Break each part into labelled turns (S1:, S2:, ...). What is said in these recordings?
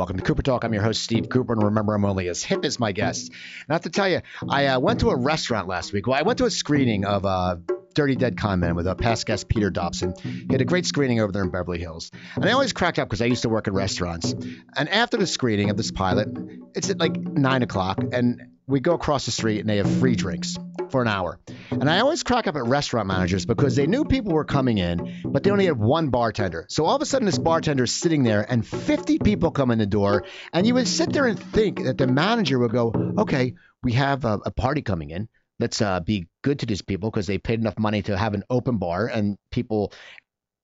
S1: welcome to Cooper Talk. I'm your host, Steve Cooper, and remember, I'm only as hip as my guests. And I have to tell you, I uh, went to a restaurant last week. Well, I went to a screening of uh, Dirty Dead Con Man with a past guest, Peter Dobson. He had a great screening over there in Beverly Hills. And I always cracked up because I used to work in restaurants. And after the screening of this pilot, it's at like 9 o'clock, and we go across the street and they have free drinks for an hour. And I always crack up at restaurant managers because they knew people were coming in, but they only had one bartender. So all of a sudden, this bartender is sitting there and 50 people come in the door. And you would sit there and think that the manager would go, okay, we have a, a party coming in. Let's uh, be good to these people because they paid enough money to have an open bar and people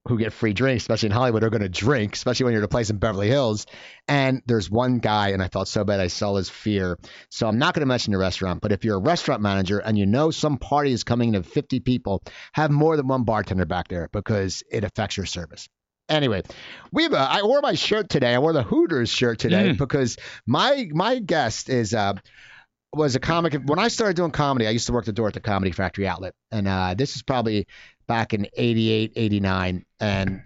S1: who get free drinks, especially in Hollywood, are going to drink, especially when you're at a place in Beverly Hills. And there's one guy, and I felt so bad I saw his fear. So I'm not going to mention the restaurant, but if you're a restaurant manager and you know some party is coming to 50 people, have more than one bartender back there because it affects your service. Anyway, we have a, I wore my shirt today. I wore the Hooters shirt today
S2: Mm.
S1: because my my guest is uh was a comic. When I started doing comedy, I used to work the door at the Comedy Factory outlet, and uh, this is probably back in 88, 89. And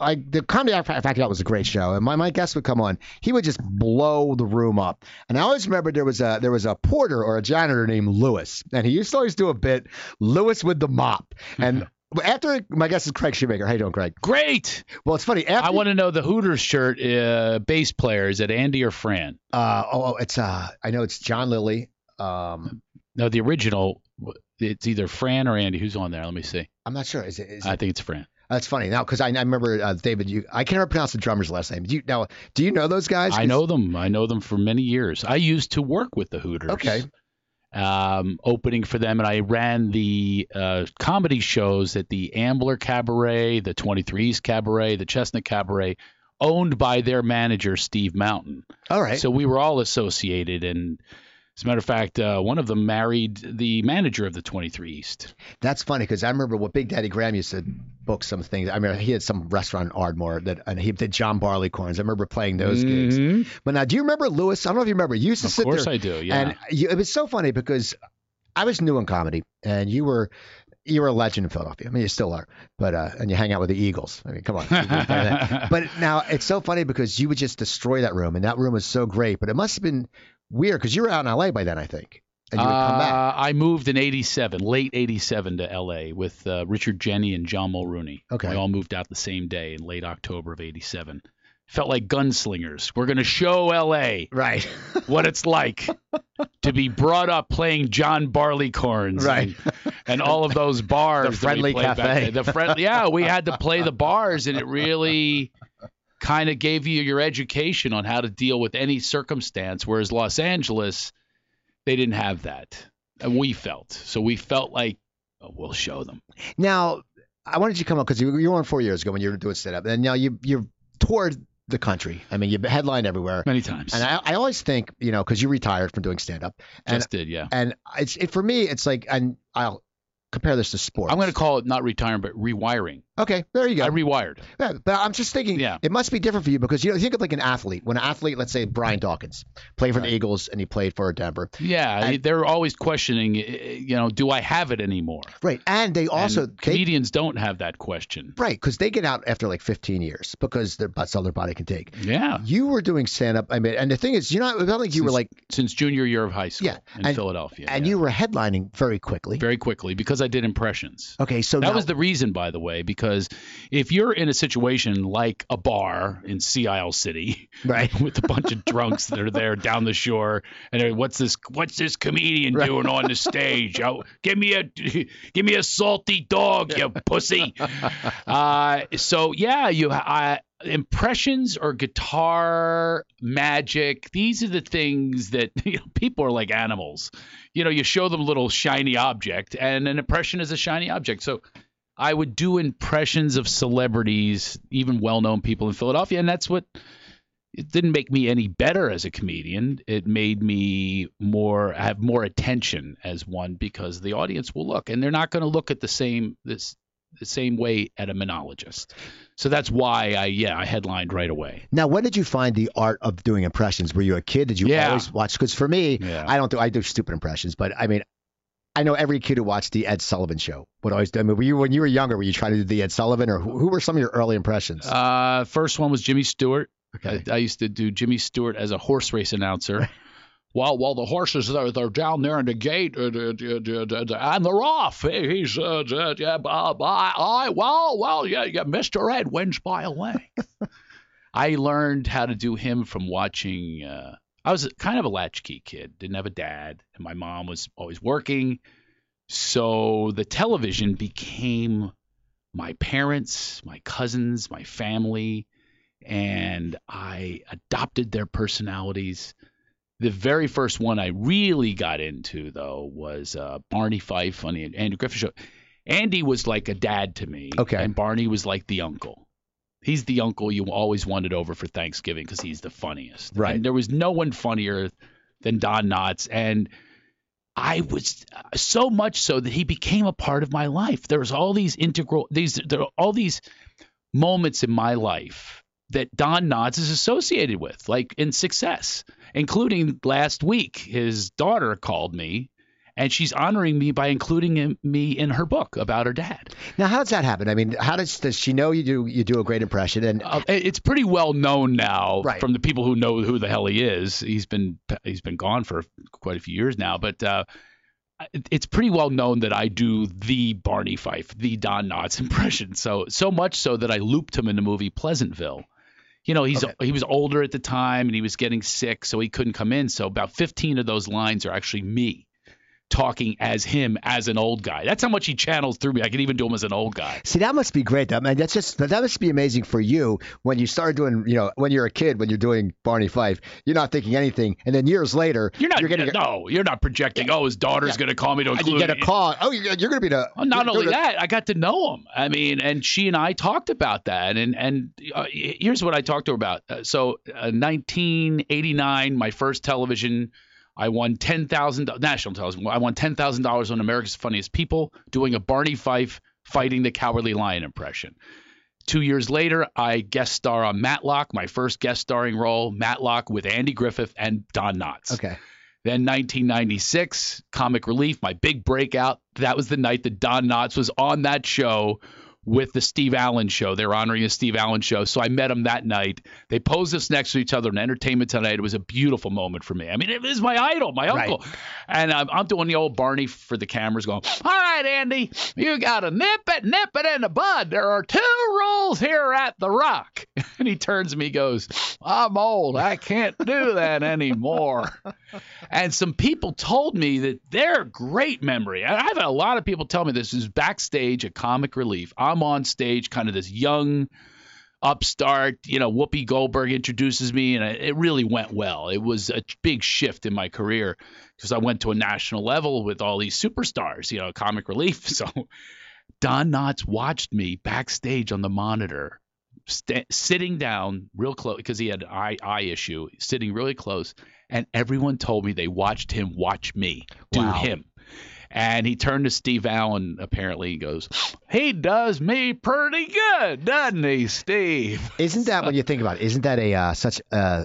S1: I, the Comedy Factory outlet was a great show, and my, my guest would come on. He would just blow the room up. And I always remember there was a there was a porter or a janitor named Lewis, and he used to always do a bit, Lewis with the mop. And after my guest is Craig Shoemaker. How you doing, Craig?
S2: Great.
S1: Well, it's funny. After,
S2: I want to know the Hooters shirt uh, bass player. Is it Andy or Fran?
S1: Uh, oh, oh, it's uh, I know it's John Lilley. Um,
S2: No, the original. It's either Fran or Andy. Who's on there? Let me see.
S1: I'm not sure. Is it? Is
S2: I
S1: it
S2: think it's Fran.
S1: that's funny now because I, I remember uh, David. You, I can't ever pronounce the drummer's last name. Do you now? Do you know those guys?
S2: I know them. I know them for many years. I used to work with the Hooters.
S1: Okay.
S2: Um, opening for them, and I ran the uh, comedy shows at the Ambler Cabaret, the 23s Cabaret, the Chestnut Cabaret, owned by their manager Steve Mountain.
S1: All right.
S2: So we were all associated, and as a matter of fact, uh, one of them married the manager of the 23 East.
S1: That's funny because I remember what Big Daddy Graham used to book some things. I mean, he had some restaurant in Ardmore that and he did John Barleycorns. I remember playing those gigs.
S2: Mhm.
S1: But now, do you remember Lewis? I don't know if you remember. You used to
S2: Of
S1: sit
S2: course
S1: there,
S2: I do. Yeah.
S1: and you, it was so funny because I was new in comedy, and you were you were a legend in Philadelphia. I mean, you still are, but uh, and you hang out with the Eagles. I mean, come on. but now it's so funny because you would just destroy that room, and that room was so great. But it must have been weird because you were out in LA by then, I think, and you would come back.
S2: Uh, I moved in '87, late '87, to LA with uh, Richard Jeni and John Mulrooney.
S1: Okay.
S2: we all moved out the same day in late October of '87. Felt like gunslingers. We're going to show LA
S1: Right.
S2: what it's like to be brought up playing John Barleycorns,
S1: Right.
S2: And, and all of those bars.
S1: The friendly cafe.
S2: The friend, yeah, we had to play the bars, and it really kind of gave you your education on how to deal with any circumstance. Whereas Los Angeles, they didn't have that, and we felt so. We felt like oh, we'll show them.
S1: Now, I wanted you to come up because you, you were on four years ago when you were doing stand up, and now you you toured the country. I mean, you've headlined everywhere.
S2: Many times.
S1: And I, I always think, you know, because you retired from doing stand up, and
S2: Just did, yeah.
S1: and it's it for me, it's like, and I'll compare this to sports.
S2: I'm going to call it not retiring, but rewiring.
S1: Okay, there you go.
S2: I rewired.
S1: Yeah, but I'm just thinking,
S2: Yeah.
S1: it must be different for you because you know, think of like an athlete. When an athlete, let's say Brian Dawkins, played for the Eagles and he played for Denver,
S2: Yeah,
S1: And-
S2: they're always questioning, eh, you know, do I have it anymore?
S1: right? And they also
S2: And
S1: they,
S2: comedians don't have that question.
S1: right because they get out after like 15 years because their that's all their body can take.
S2: Yeah,
S1: You were doing stand up. I mean, and the thing is, you know, I don't think you were like,
S2: since junior year of high school
S1: Yeah,
S2: in
S1: and-
S2: Philadelphia,
S1: and
S2: yeah.
S1: you were headlining very quickly.
S2: very quickly because I did impressions.
S1: Okay, so
S2: That
S1: now,
S2: was the reason, by the way, because if you're in a situation like a bar in Sea Isle City
S1: right.
S2: with a bunch of drunks that are there down the shore, and what's this? What's this comedian
S1: Right.
S2: doing on the stage? Oh, give me a, give me a salty dog, you pussy. Uh, so yeah, you uh, impressions or guitar magic. These are the things that you know, people are like animals. You know, you show them a little shiny object, and an impression is a shiny object. So. I would do impressions of celebrities, even well-known people in Philadelphia, and that's what it didn't make me any better as a comedian. It made me more have more attention as one because the audience will look, and they're not going to look at the same this the same way at a monologist. So that's why I yeah I headlined right away.
S1: Now, when did you find the art of doing impressions? Were you a kid? Did you
S2: Yeah.
S1: always watch? Because for me,
S2: Yeah.
S1: I don't do I do stupid impressions, but I mean, I know every kid who watched the Ed Sullivan Show would always do. I mean, were you when you were younger? Were you trying to do the Ed Sullivan, or who, who were some of your early impressions?
S2: Uh, first one was Jimmy Stewart.
S1: Okay.
S2: I, I used to do Jimmy Stewart as a horse race announcer. While while the horses they're, they're down there in the gate uh, uh, uh, and they're off. He- He's uh, yeah, uh, I, I well well yeah yeah Mr. Ed wins by a length. I learned how to do him from watching. Uh, I was kind of a latchkey kid. Didn't have a dad, and my mom was always working. So the television became my parents, my cousins, my family, and I adopted their personalities. The very first one I really got into, though, was uh, Barney Fife on the Andy Griffith Show. Andy was like a dad to me,
S1: Okay.
S2: and Barney was like the uncle. He's the uncle you always wanted over for Thanksgiving because he's the funniest.
S1: Right.
S2: And there was no one funnier than Don Knotts, and I was uh, so much so that he became a part of my life. There was all these integral these there are all these moments in my life that Don Knotts is associated with, like in success, including last week. His daughter called me, and she's honoring me by including him, me in her book about her dad.
S1: Now, how does that happen? I mean, how does does she know you do you do a great impression? And
S2: Uh, it's pretty well known now
S1: Right.
S2: from the people who know who the hell he is. He's been he's been gone for quite a few years now, but uh, it's pretty well known that I do the Barney Fife, the Don Knotts impression. So so much so that I looped him in the movie Pleasantville. You know, he's
S1: Okay.
S2: he was older at the time and he was getting sick, so he couldn't come in. So about 15 of those lines are actually me talking as him as an old guy. That's how much he channels through me. I can even do him as an old guy.
S1: See, that must be great. I mean, that's just that must be amazing for you when you started doing, you know, when you're a kid, when you're doing Barney Fife, you're not thinking anything, and then years later,
S2: You're not.
S1: You're getting
S2: no, you're not projecting. Oh, his daughter's
S1: Yeah.
S2: going to call me to include.
S1: you get a call. Oh, you're, you're going to be the.
S2: Well, not only that, I got to know him. I mean, and she and I talked about that. And and uh, here's what I talked to her about. Uh, so, uh, 1989, my first television, I won ten thousand national television. I won ten thousand dollars on America's Funniest People doing a Barney Fife fighting the Cowardly Lion impression. Two years later, I guest star on Matlock, my first guest starring role, Matlock with Andy Griffith and Don Knotts.
S1: Okay.
S2: Then 1996, Comic Relief, my big breakout. That was the night that Don Knotts was on that show with the Steve Allen show. They were honoring the Steve Allen show. So I met him that night. They posed us next to each other in Entertainment Tonight. It was a beautiful moment for me. I mean, it was my idol, my
S1: Right.
S2: uncle. And um, I'm doing the old Barney for the cameras going, all right, Andy, you got to nip it, nip it in the bud. There are two rules here at The Rock. And he turns to me, goes, I'm old. I can't do that anymore. And some people told me that they're great memory. I've had a lot of people tell me this is backstage at Comic Relief. I'm on stage, kind of this young upstart. You know, Whoopi Goldberg introduces me, and it really went well. It was a big shift in my career because I went to a national level with all these superstars. You know, Comic Relief. So Don Knotts watched me backstage on the monitor. St- sitting down real close because he had an eye eye issue, sitting really close, and everyone told me they watched him watch me do
S1: Wow.
S2: him. And he turned to Steve Allen. Apparently, he goes, "He does me pretty good, doesn't he, Steve?"
S1: Isn't that when you think about it? Isn't that a uh, such uh,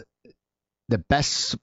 S1: the best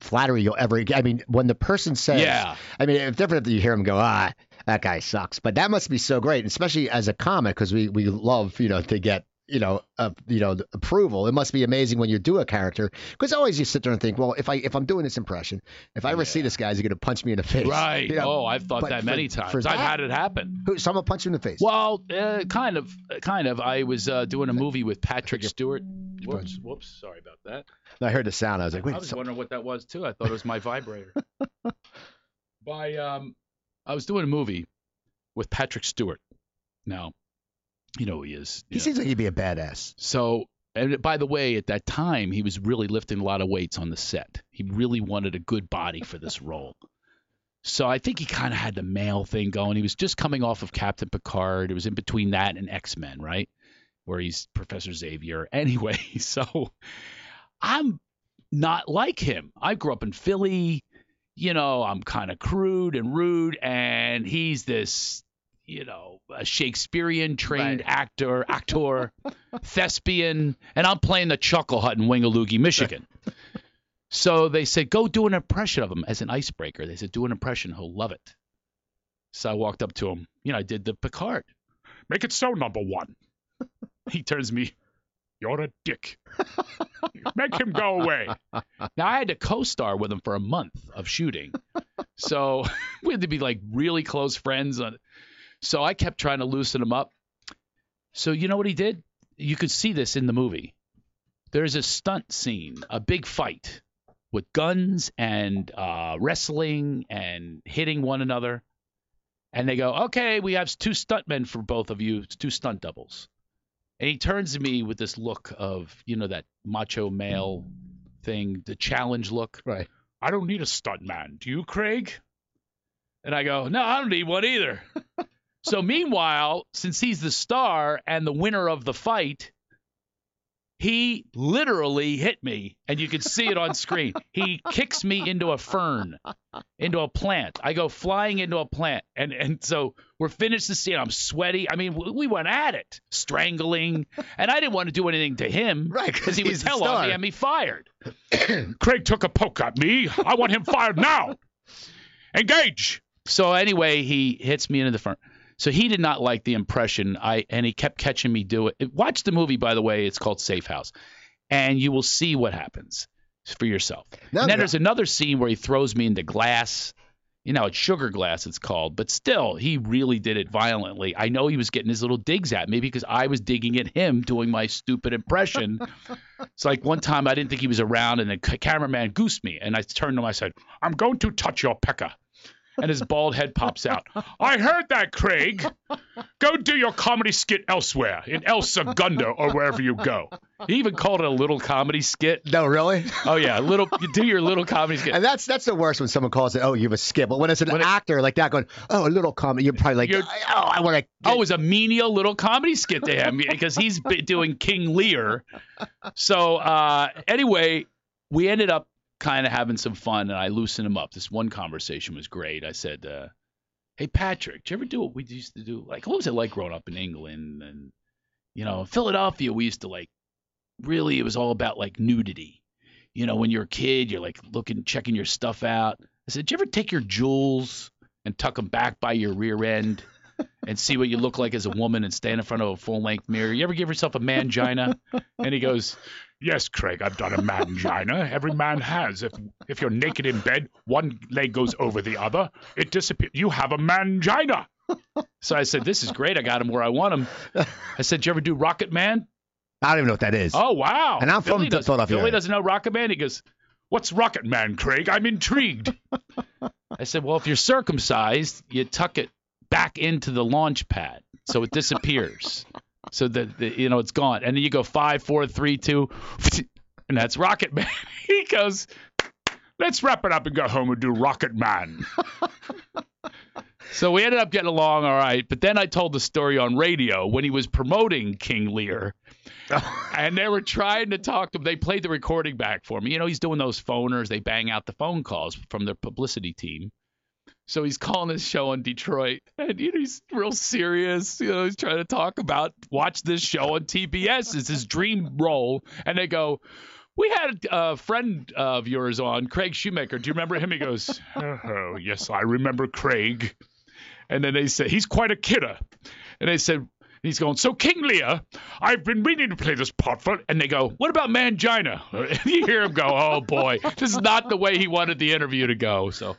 S1: flattery you'll ever? get? I mean, when the person says,
S2: Yeah.
S1: I mean, it's different if you hear him go, ah, that guy sucks. But that must be so great, especially as a comic, because we we love you know to get you know uh, you know approval. It must be amazing when you do a character, because always you sit there and think, well, if I if I'm doing this impression, if I ever see this guy, is he going to punch me in the face?
S2: Right.
S1: You know,
S2: oh, I've thought
S1: but
S2: that
S1: for-
S2: many
S1: for
S2: times. I've had it happen.
S1: Who, someone punch you in the face.
S2: Well, uh, kind of, kind of. I was uh, doing a movie with Patrick Stewart. Whoops, whoops. Sorry about that.
S1: I heard the sound. I was like, wait,
S2: I was
S1: so-
S2: wondering what that was too. I thought it was my vibrator. By um, I was doing a movie with Patrick Stewart. Now, you know he is.
S1: he
S2: know.
S1: seems like he'd be a badass.
S2: So, and by the way, at that time, he was really lifting a lot of weights on the set. He really wanted a good body for this role. So I think he kind of had the male thing going. He was just coming off of Captain Picard. It was in between that and X Men, right? Where he's Professor Xavier. Anyway, so I'm not like him. I grew up in Philly. You know, I'm kind of crude and rude, and he's this, you know, a Shakespearean trained
S1: Right.
S2: actor, actor, thespian, and I'm playing the Chuckle Hut in Wingaloogie, Michigan. so they said, go do an impression of him as an icebreaker. They said, do an impression, he'll love it. So I walked up to him. You know, I did the Picard. Make it so, number one. he turns to me. You're a dick. Make him go away. Now I had to co-star with him for a month of shooting, so we had to be like really close friends. On, so I kept trying to loosen him up. So you know what he did? You could see this in the movie. There's a stunt scene, a big fight with guns and uh, wrestling and hitting one another. And they go, okay, we have two stuntmen for both of you, two stunt doubles. And he turns to me with this look of, you know, that macho male thing, the challenge look.
S1: Right.
S2: I don't need a stuntman. Do you, Craig? And I go, no, I don't need one either. so meanwhile, since he's the star and the winner of the fight, he literally hit me, and you can see it on screen. He kicks me into a fern, into a plant. I go flying into a plant, and and so we're finished the scene. I'm sweaty. I mean, we went at it, strangling, and I didn't want to do anything to him,
S1: Right,
S2: Because he was
S1: he's the
S2: tell on
S1: star.
S2: me and me fired. Craig took a poke at me. I want him fired now. Engage. So anyway, he hits me into the front. So he did not like the impression. I and he kept catching me do it. Watch the movie, by the way. It's called Safe House, and you will see what happens for yourself.
S1: No,
S2: and then
S1: no.
S2: there's another scene where he throws me into glass. You know, it's sugar glass, it's called, but still, he really did it violently. I know he was getting his little digs at me because I was digging at him doing my stupid impression. it's like one time I didn't think he was around, and the cameraman goosed me, and I turned to him. I said, "I'm going to touch your pecker." And his bald head pops out. I heard that, Craig. Go do your comedy skit elsewhere, in El Segundo or wherever you go. He even called it a little comedy skit.
S1: No, really?
S2: Oh yeah, a little. You do your little comedy skit.
S1: And that's that's the worst when someone calls it, oh, you have a skit. But when it's an
S2: When it-
S1: actor like that going, oh, a little comedy, you're probably like,
S2: You're-
S1: oh, I want to.
S2: Oh, it was a menial little comedy skit to him because he's doing King Lear. So uh, anyway, we ended up kind of having some fun, and I loosened him up. This one conversation was great. I said, uh, "Hey Patrick, did you ever do what we used to do? Like, what was it like growing up in England and you know, Philadelphia? We used to like really. It was all about like nudity. You know, when you're a kid, you're like looking, checking your stuff out. I said, "Did you ever take your jewels and tuck them back by your rear end?" and see what you look like as a woman and stand in front of a full length mirror. You ever give yourself a mangina? And he goes, Yes, Craig, I've done a mangina. Every man has. If if you're naked in bed, one leg goes over the other, it disappears. You have a mangina. So I said, This is great. I got him where I want him. I said, Did you ever do Rocket Man?
S1: I don't even know what that is.
S2: Oh wow.
S1: And I'm from
S2: Philly does-
S1: Philadelphia
S2: Philly doesn't know Rocket Man. He goes, What's Rocket Man, Craig? I'm intrigued. I said, Well, if you're circumcised, you tuck it back into the launch pad so it disappears. So that you know it's gone. And then you go five, four, three, two, and that's Rocket Man. he goes, Let's wrap it up and go home and do Rocket Man. So we ended up getting along all right, but then I told the story on radio when he was promoting King Lear, and they were trying to talk to him. They played the recording back for me. You know, he's doing those phoners. They bang out the phone calls from their publicity team. So he's calling his show in Detroit, and you know, he's real serious. You know, he's trying to talk about watch this show on TBS. It's his dream role, and they go. We had a friend of yours on, Craig Shoemaker. Do you remember him? He goes, Oh, yes, I remember Craig. And then they said, He's quite a kidder. And they said, He's going, So King Lear, I've been meaning to play this part for. And they go, What about Mangina? And you hear him go, Oh boy, this is not the way he wanted the interview to go. So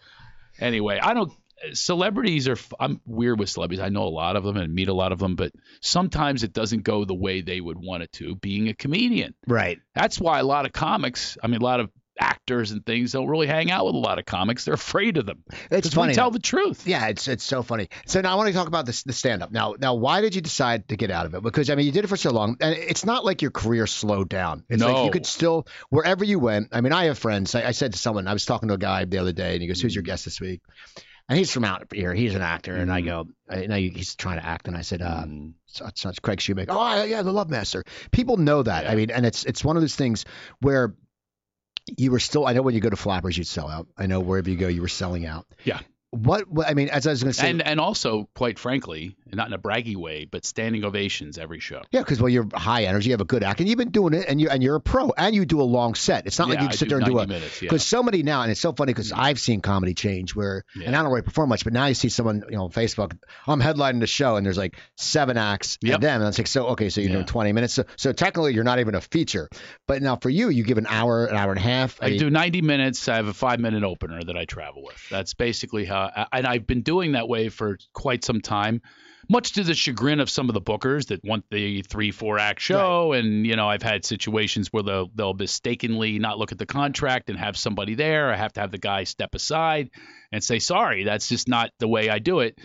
S2: anyway, I don't. Celebrities are. I'm weird with celebrities. I know a lot of them and meet a lot of them, but sometimes it doesn't go the way they would want it to. Being a comedian,
S1: Right.
S2: that's why a lot of comics. I mean, a lot of actors and things don't really hang out with a lot of comics. They're afraid of them.
S1: It's funny.
S2: We tell the truth.
S1: Yeah, it's it's so funny. So now I want to talk about this the stand up. Now now why did you decide to get out of it? Because I mean you did it for so long and it's not like your career slowed down. It's like
S2: No.
S1: you could still wherever you went. I mean I have friends. I, I said to someone I was talking to a guy the other day and he goes, "Who's your mm. guest this week?" And he's from out here. He's an actor, and I mm. go, I he's trying to act, and I said, um, such, such Craig Shoemaker. Oh yeah, the Love Master. People know that. I mean, and it's it's one of those things where you were still. I know when you go to Flappers, you'd sell out. I know wherever you go, you were selling out.
S2: Yeah.
S1: What, what I mean, as I was going to say,
S2: and and also, quite frankly, not in a braggy way, but standing ovations every show.
S1: yeah, because well, you're high energy, you have a good act, and you've been doing it, and you and you're a pro, and you do a long set. It's not like you
S2: I
S1: sit
S2: do
S1: there and do
S2: 90
S1: a
S2: yeah.
S1: because so many now, and it's so funny because mm-hmm. I've seen comedy change where,
S2: Yeah.
S1: and I don't really perform much, but now you see someone, you know, on Facebook, I'm headlining the show, and there's like seven acts,
S2: Yep.
S1: and them, and it's like, so okay, so you're
S2: Yeah.
S1: doing 20 minutes, so, so technically you're not even a feature, but now for you, you give an hour, an hour and a half.
S2: I do 90 minutes. I have a five minute opener that I travel with. That's basically how, Uh, and I've been doing that way for quite some time, much to the chagrin of some of the bookers that want the three, four act show. And, you know, I've had situations where they'll, they'll mistakenly not look at the contract and have somebody there. I have to have the guy step aside and say, sorry, that's just not the way I do it.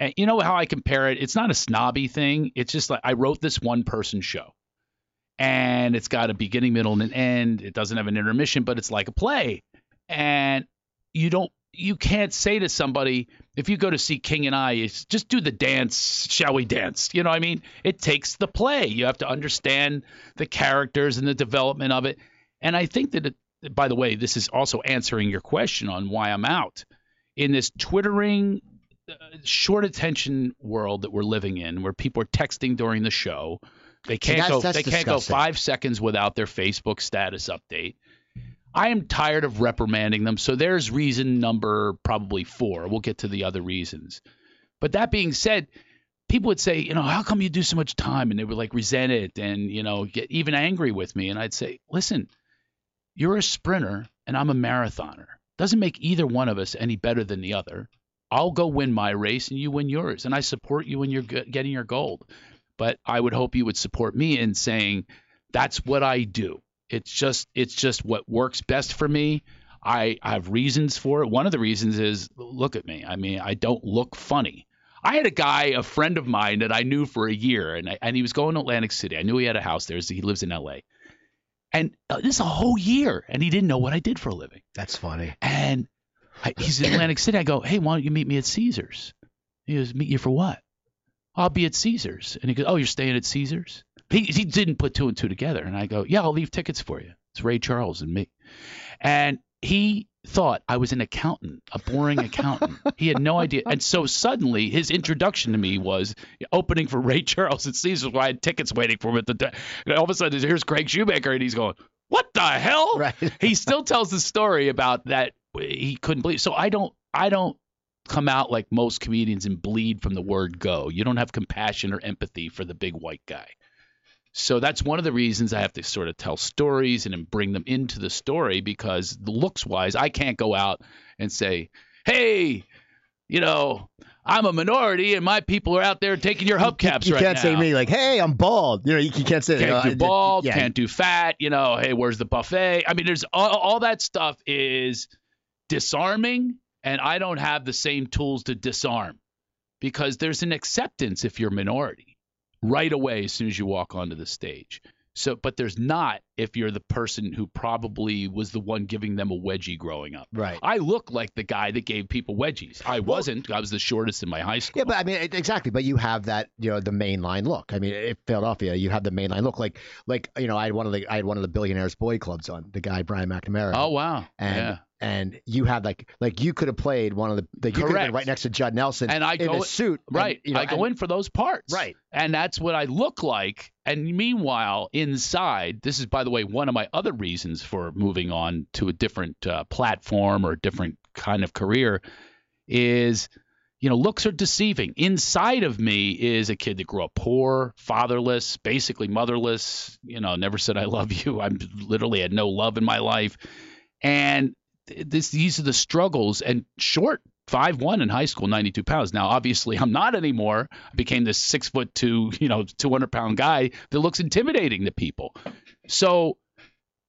S2: And you know how I compare it? It's not a snobby thing. It's just like I wrote this one person show and it's got a beginning, middle, and an end. It doesn't have an intermission, but it's like a play. And you don't, you can't say to somebody, if you go to see King and I, just do the dance, shall we dance? You know what I mean? It takes the play. You have to understand the characters and the development of it. And I think that, it, by the way, this is also answering your question on why I'm out. In this twittering, uh, short attention world that we're living in, where people are texting during the show, they can't
S1: that's-
S2: go.
S1: that's
S2: they can't go five seconds without their Facebook status update. I am tired of reprimanding them. So there's reason number probably four. We'll get to the other reasons. But that being said, people would say, you know, how come you do so much time? And they would like resent it and, you know, get even angry with me. And I'd say, listen, you're a sprinter and I'm a marathoner. Doesn't make either one of us any better than the other. I'll go win my race and you win yours. And I support you when you're getting your gold. But I would hope you would support me in saying, that's what I do. It's just it's just what works best for me. I, I have reasons for it. One of the reasons is look at me. I mean, I don't look funny. I had a guy, a friend of mine that I knew for a year, and I, and he was going to Atlantic City. I knew he had a house there. So he lives in L.A. And uh, this is a whole year, and he didn't know what I did for a living.
S1: that's funny.
S2: And I, he's in Atlantic City. I go, hey, why don't you meet me at Caesars? He goes, meet you for what? I'll be at Caesars. And he goes, oh, you're staying at Caesars? He, he didn't put two and two together. And I go, yeah, I'll leave tickets for you. It's Ray Charles and me. And he thought I was an accountant, a boring accountant. he had no idea. And so suddenly his introduction to me was opening for Ray Charles at Caesars where I had tickets waiting for him at the time. And all of a sudden here's Craig Shoemaker and he's going, what the hell?
S1: Right.
S2: he still tells the story about that he couldn't believe. So I don't I don't come out like most comedians and bleed from the word go. You don't have compassion or empathy for the big white guy. So that's one of the reasons I have to sort of tell stories and bring them into the story because looks wise, I can't go out and say, "Hey, you know, I'm a minority and my people are out there taking your hubcaps
S1: you, you
S2: right
S1: can't say me like, hey, I'm bald. You know, you, you can't say
S2: can't
S1: you
S2: do bald,
S1: yeah,
S2: can't do fat. You know, hey, where's the buffet? I mean, there's all, all that stuff is disarming, and I don't have the same tools to disarm because there's an acceptance if you're minority right away as soon as you walk onto the stage. So, but there's not if you're the person who probably was the one giving them a wedgie growing up.
S1: Right.
S2: I look like the guy that gave people wedgies. I wasn't. I was the shortest in my high school.
S1: Yeah, but I mean, exactly. But you have that, you know, the mainline look. I mean, in Philadelphia, you have the mainline look. Like, like you know, I had one of the, I had one of the billionaires boy clubs on the guy Brian McNamara.
S2: oh wow.
S1: and
S2: yeah.
S1: and you had like, like you could have played one of the, like you could have been right next to Judd Nelson
S2: And I
S1: in
S2: go-
S1: a suit, and,
S2: Right.
S1: you know,
S2: I go
S1: and-
S2: in for those parts.
S1: Right.
S2: And that's what I look like. And meanwhile, inside, this is, by the way, one of my other reasons for moving on to a different uh, platform or a different kind of career is, you know, looks are deceiving. Inside of me is a kid that grew up poor, fatherless, basically motherless, you know, never said I love you. I literally had no love in my life. And th- this, these are the struggles and short five one in high school, 92 pounds. Now, obviously, I'm not anymore. I became this six foot two, you know, 200 pound guy that looks intimidating to people. So,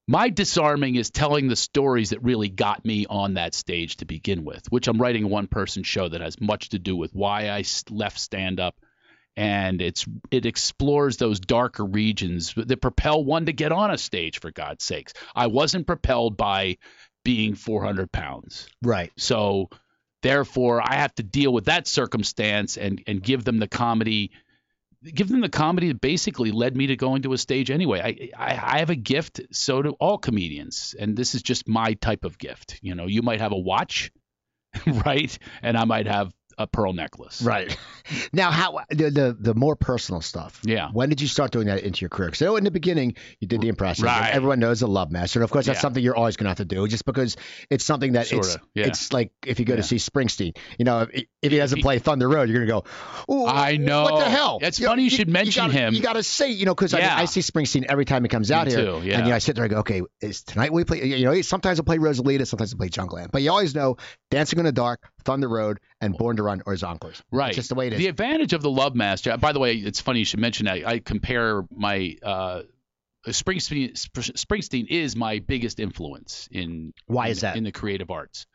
S2: my disarming is telling the stories that really got me on that stage to begin with, which I'm writing a one person show that has much to do with why I left stand up. And it's it explores those darker regions that propel one to get on a stage. For God's sakes, I wasn't propelled by being 400 pounds.
S1: right.
S2: So therefore, I have to deal with that circumstance and and give them the comedy, give them the comedy that basically led me to going to a stage anyway. I, I I have a gift, so do all comedians, and this is just my type of gift. You know, you might have a watch, right? And I might have a pearl necklace.
S1: Right. Now, how the, the the more personal stuff?
S2: Yeah.
S1: When did you start doing that into your career? Because I in the beginning you did the impressions. and
S2: Right.
S1: Everyone knows the Love Master, and of course that's
S2: Yeah.
S1: something you're always going to have to do, just because it's something that it's
S2: Sorta, yeah.
S1: it's like if you go to see Springsteen, you know, if, if he doesn't play Thunder Road, you're going to go,
S2: I know.
S1: what the hell?
S2: It's
S1: know,
S2: funny you should mention
S1: gotta,
S2: him.
S1: You got to say, you know, because I,
S2: Yeah.
S1: I see Springsteen every time he comes out
S2: Me
S1: here,
S2: too, yeah.
S1: and you know, I sit there and go, okay, is tonight we play? You know, sometimes I play Rosalita, sometimes I play Jungleland, but you always know Dancing in the Dark, Thunder Road, and Born to Run or Zonkers.
S2: Right.
S1: It's just the way it is.
S2: The advantage of the Love Master. By the way, it's funny you should mention that. I compare my uh, Springsteen. Springsteen is my biggest influence in
S1: Why
S2: in-
S1: is that?
S2: in the creative arts.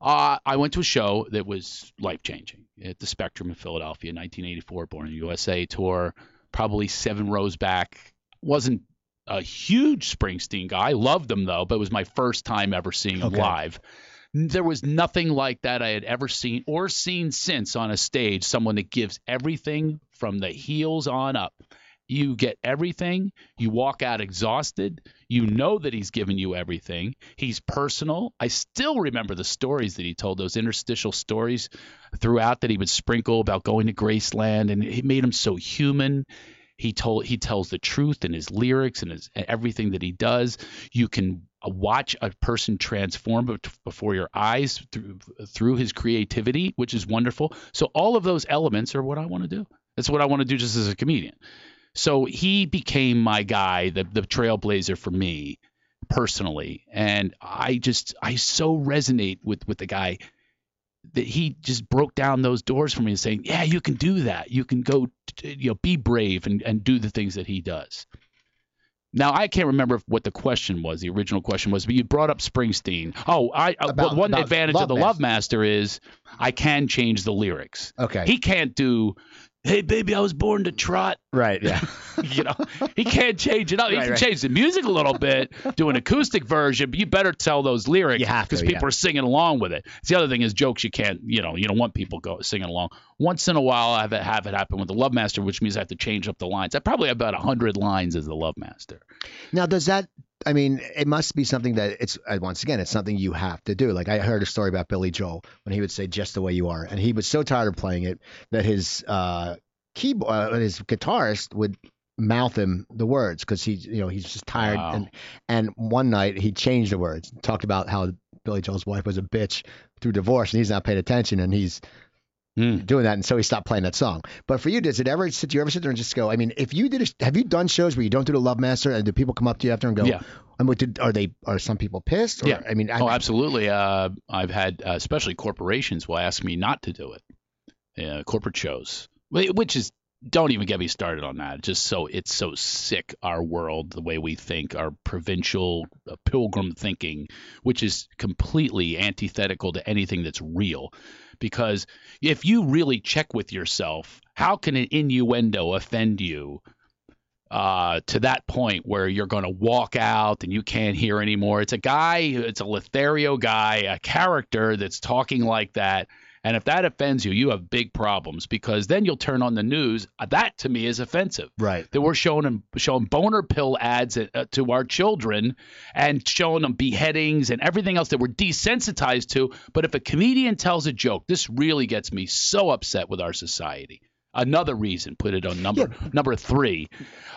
S2: Uh, I went to a show that was life changing at the Spectrum in Philadelphia, 1984, Born in the USA tour. Probably seven rows back. wasn't a huge Springsteen guy. Loved him though, but it was my first time ever seeing him
S1: Okay.
S2: live. There was nothing like that I had ever seen or seen since on a stage. Someone that gives everything from the heels on up. You get everything. You walk out exhausted. You know that he's given you everything. He's personal. I still remember the stories that he told, those interstitial stories throughout that he would sprinkle about going to Graceland, and it made him so human. He told he tells the truth in his lyrics and his everything that he does. You can watch a person transform before your eyes through through his creativity, which is wonderful. So all of those elements are what I want to do. That's what I want to do just as a comedian. So he became my guy, the the trailblazer for me personally, and I just I so resonate with with the guy that he just broke down those doors for me and saying, yeah, you can do that. You can go, you know, be brave and and do the things that he does. Now I can't remember what the question was. The original question was, but you brought up Springsteen. Oh, I uh,
S1: About-
S2: one
S1: about
S2: advantage of the Love Master is I can change the lyrics.
S1: okay.
S2: He can't do, "Hey baby, I was born to trot."
S1: right. Yeah.
S2: you know, he can't change it up. He
S1: Right,
S2: can
S1: right.
S2: change the music a little bit, do an acoustic version, but you better tell those lyrics
S1: You have to,
S2: because people
S1: yeah.
S2: are singing along with it. It's the other thing is jokes you can't, you know, you don't want people go singing along. Once in a while, I have it, have it happen with the Love Master, which means I have to change up the lines. I probably have about hundred lines as the Love Master.
S1: Now, does that? I mean, it must be something that it's uh, once again, it's something you have to do. Like I heard a story about Billy Joel when he would say "just the way you are," and he was so tired of playing it that his uh, keyboard, uh, his guitarist would mouth him the words because he, you know, he's just tired.
S2: Wow.
S1: And and one night he changed the words, talked about how Billy Joel's wife was a bitch through divorce, and he's not paying attention, and he's
S2: Mm.
S1: doing that, and so he stopped playing that song. But for you, does it ever? Did you ever sit there and just go? I mean, if you did, a, have you done shows where you don't do the Love Master, and do people come up to you after and go?
S2: Yeah.
S1: I mean, did, are they? Are some people pissed? Or,
S2: Yeah.
S1: I mean, I,
S2: Oh, absolutely. Uh, I've had, uh, especially corporations, will ask me not to do it. Uh, corporate shows, which is don't even get me started on that. Just so it's so sick our world, the way we think, our provincial uh, pilgrim thinking, which is completely antithetical to anything that's real. Because if you really check with yourself, how can an innuendo offend you? uh, to that point where you're going to walk out and you can't hear anymore. It's a guy, it's a Lothario guy, a character that's talking like that. And if that offends you, you have big problems because then you'll turn on the news. Uh, That to me is offensive.
S1: right.
S2: That we're showing showing boner pill ads uh, to our children and showing them beheadings and everything else that we're desensitized to. But if a comedian tells a joke, this really gets me so upset with our society. Another reason, put it on number number three,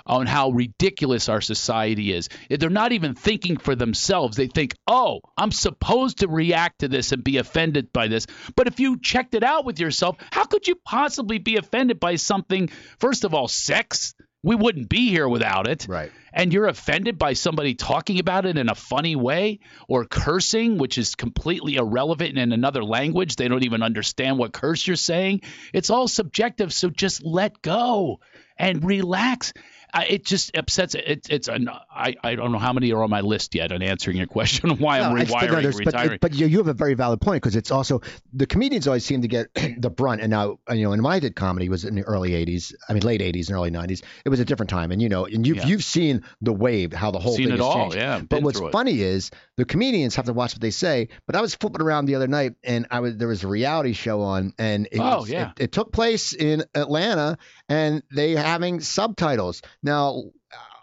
S2: on how ridiculous our society is. They're not even thinking for themselves. They think, oh, I'm supposed to react to this and be offended by this. But if you checked it out with yourself, how could you possibly be offended by something? First of all, sex. We wouldn't be here without it
S1: Right.
S2: and you're offended by somebody talking about it in a funny way or cursing, which is completely irrelevant in another language. They don't even understand what curse you're saying. It's all subjective. So just let go and relax. I, it just upsets. It, it's an, I, I don't know how many are on my list yet on answering your question on why I'm
S1: No, but, no,
S2: rewiring,
S1: there's- but,
S2: retiring.
S1: but you you have a very valid point because it's also the comedians always seem to get the brunt. And now, you know, when I did comedy was in the early '80s, I mean late '80s and early '90s. It was a different time, and you know, and you've
S2: Yeah.
S1: you've seen the wave, how the whole
S2: Seen
S1: thing
S2: it
S1: has
S2: all,
S1: changed.
S2: yeah,
S1: But what's
S2: through it.
S1: funny is the comedians have to watch what they say. But I was flipping around the other night, and I was there was a reality show on, and it,
S2: Oh,
S1: was-
S2: yeah.
S1: it, it took place in Atlanta, and they having subtitles now.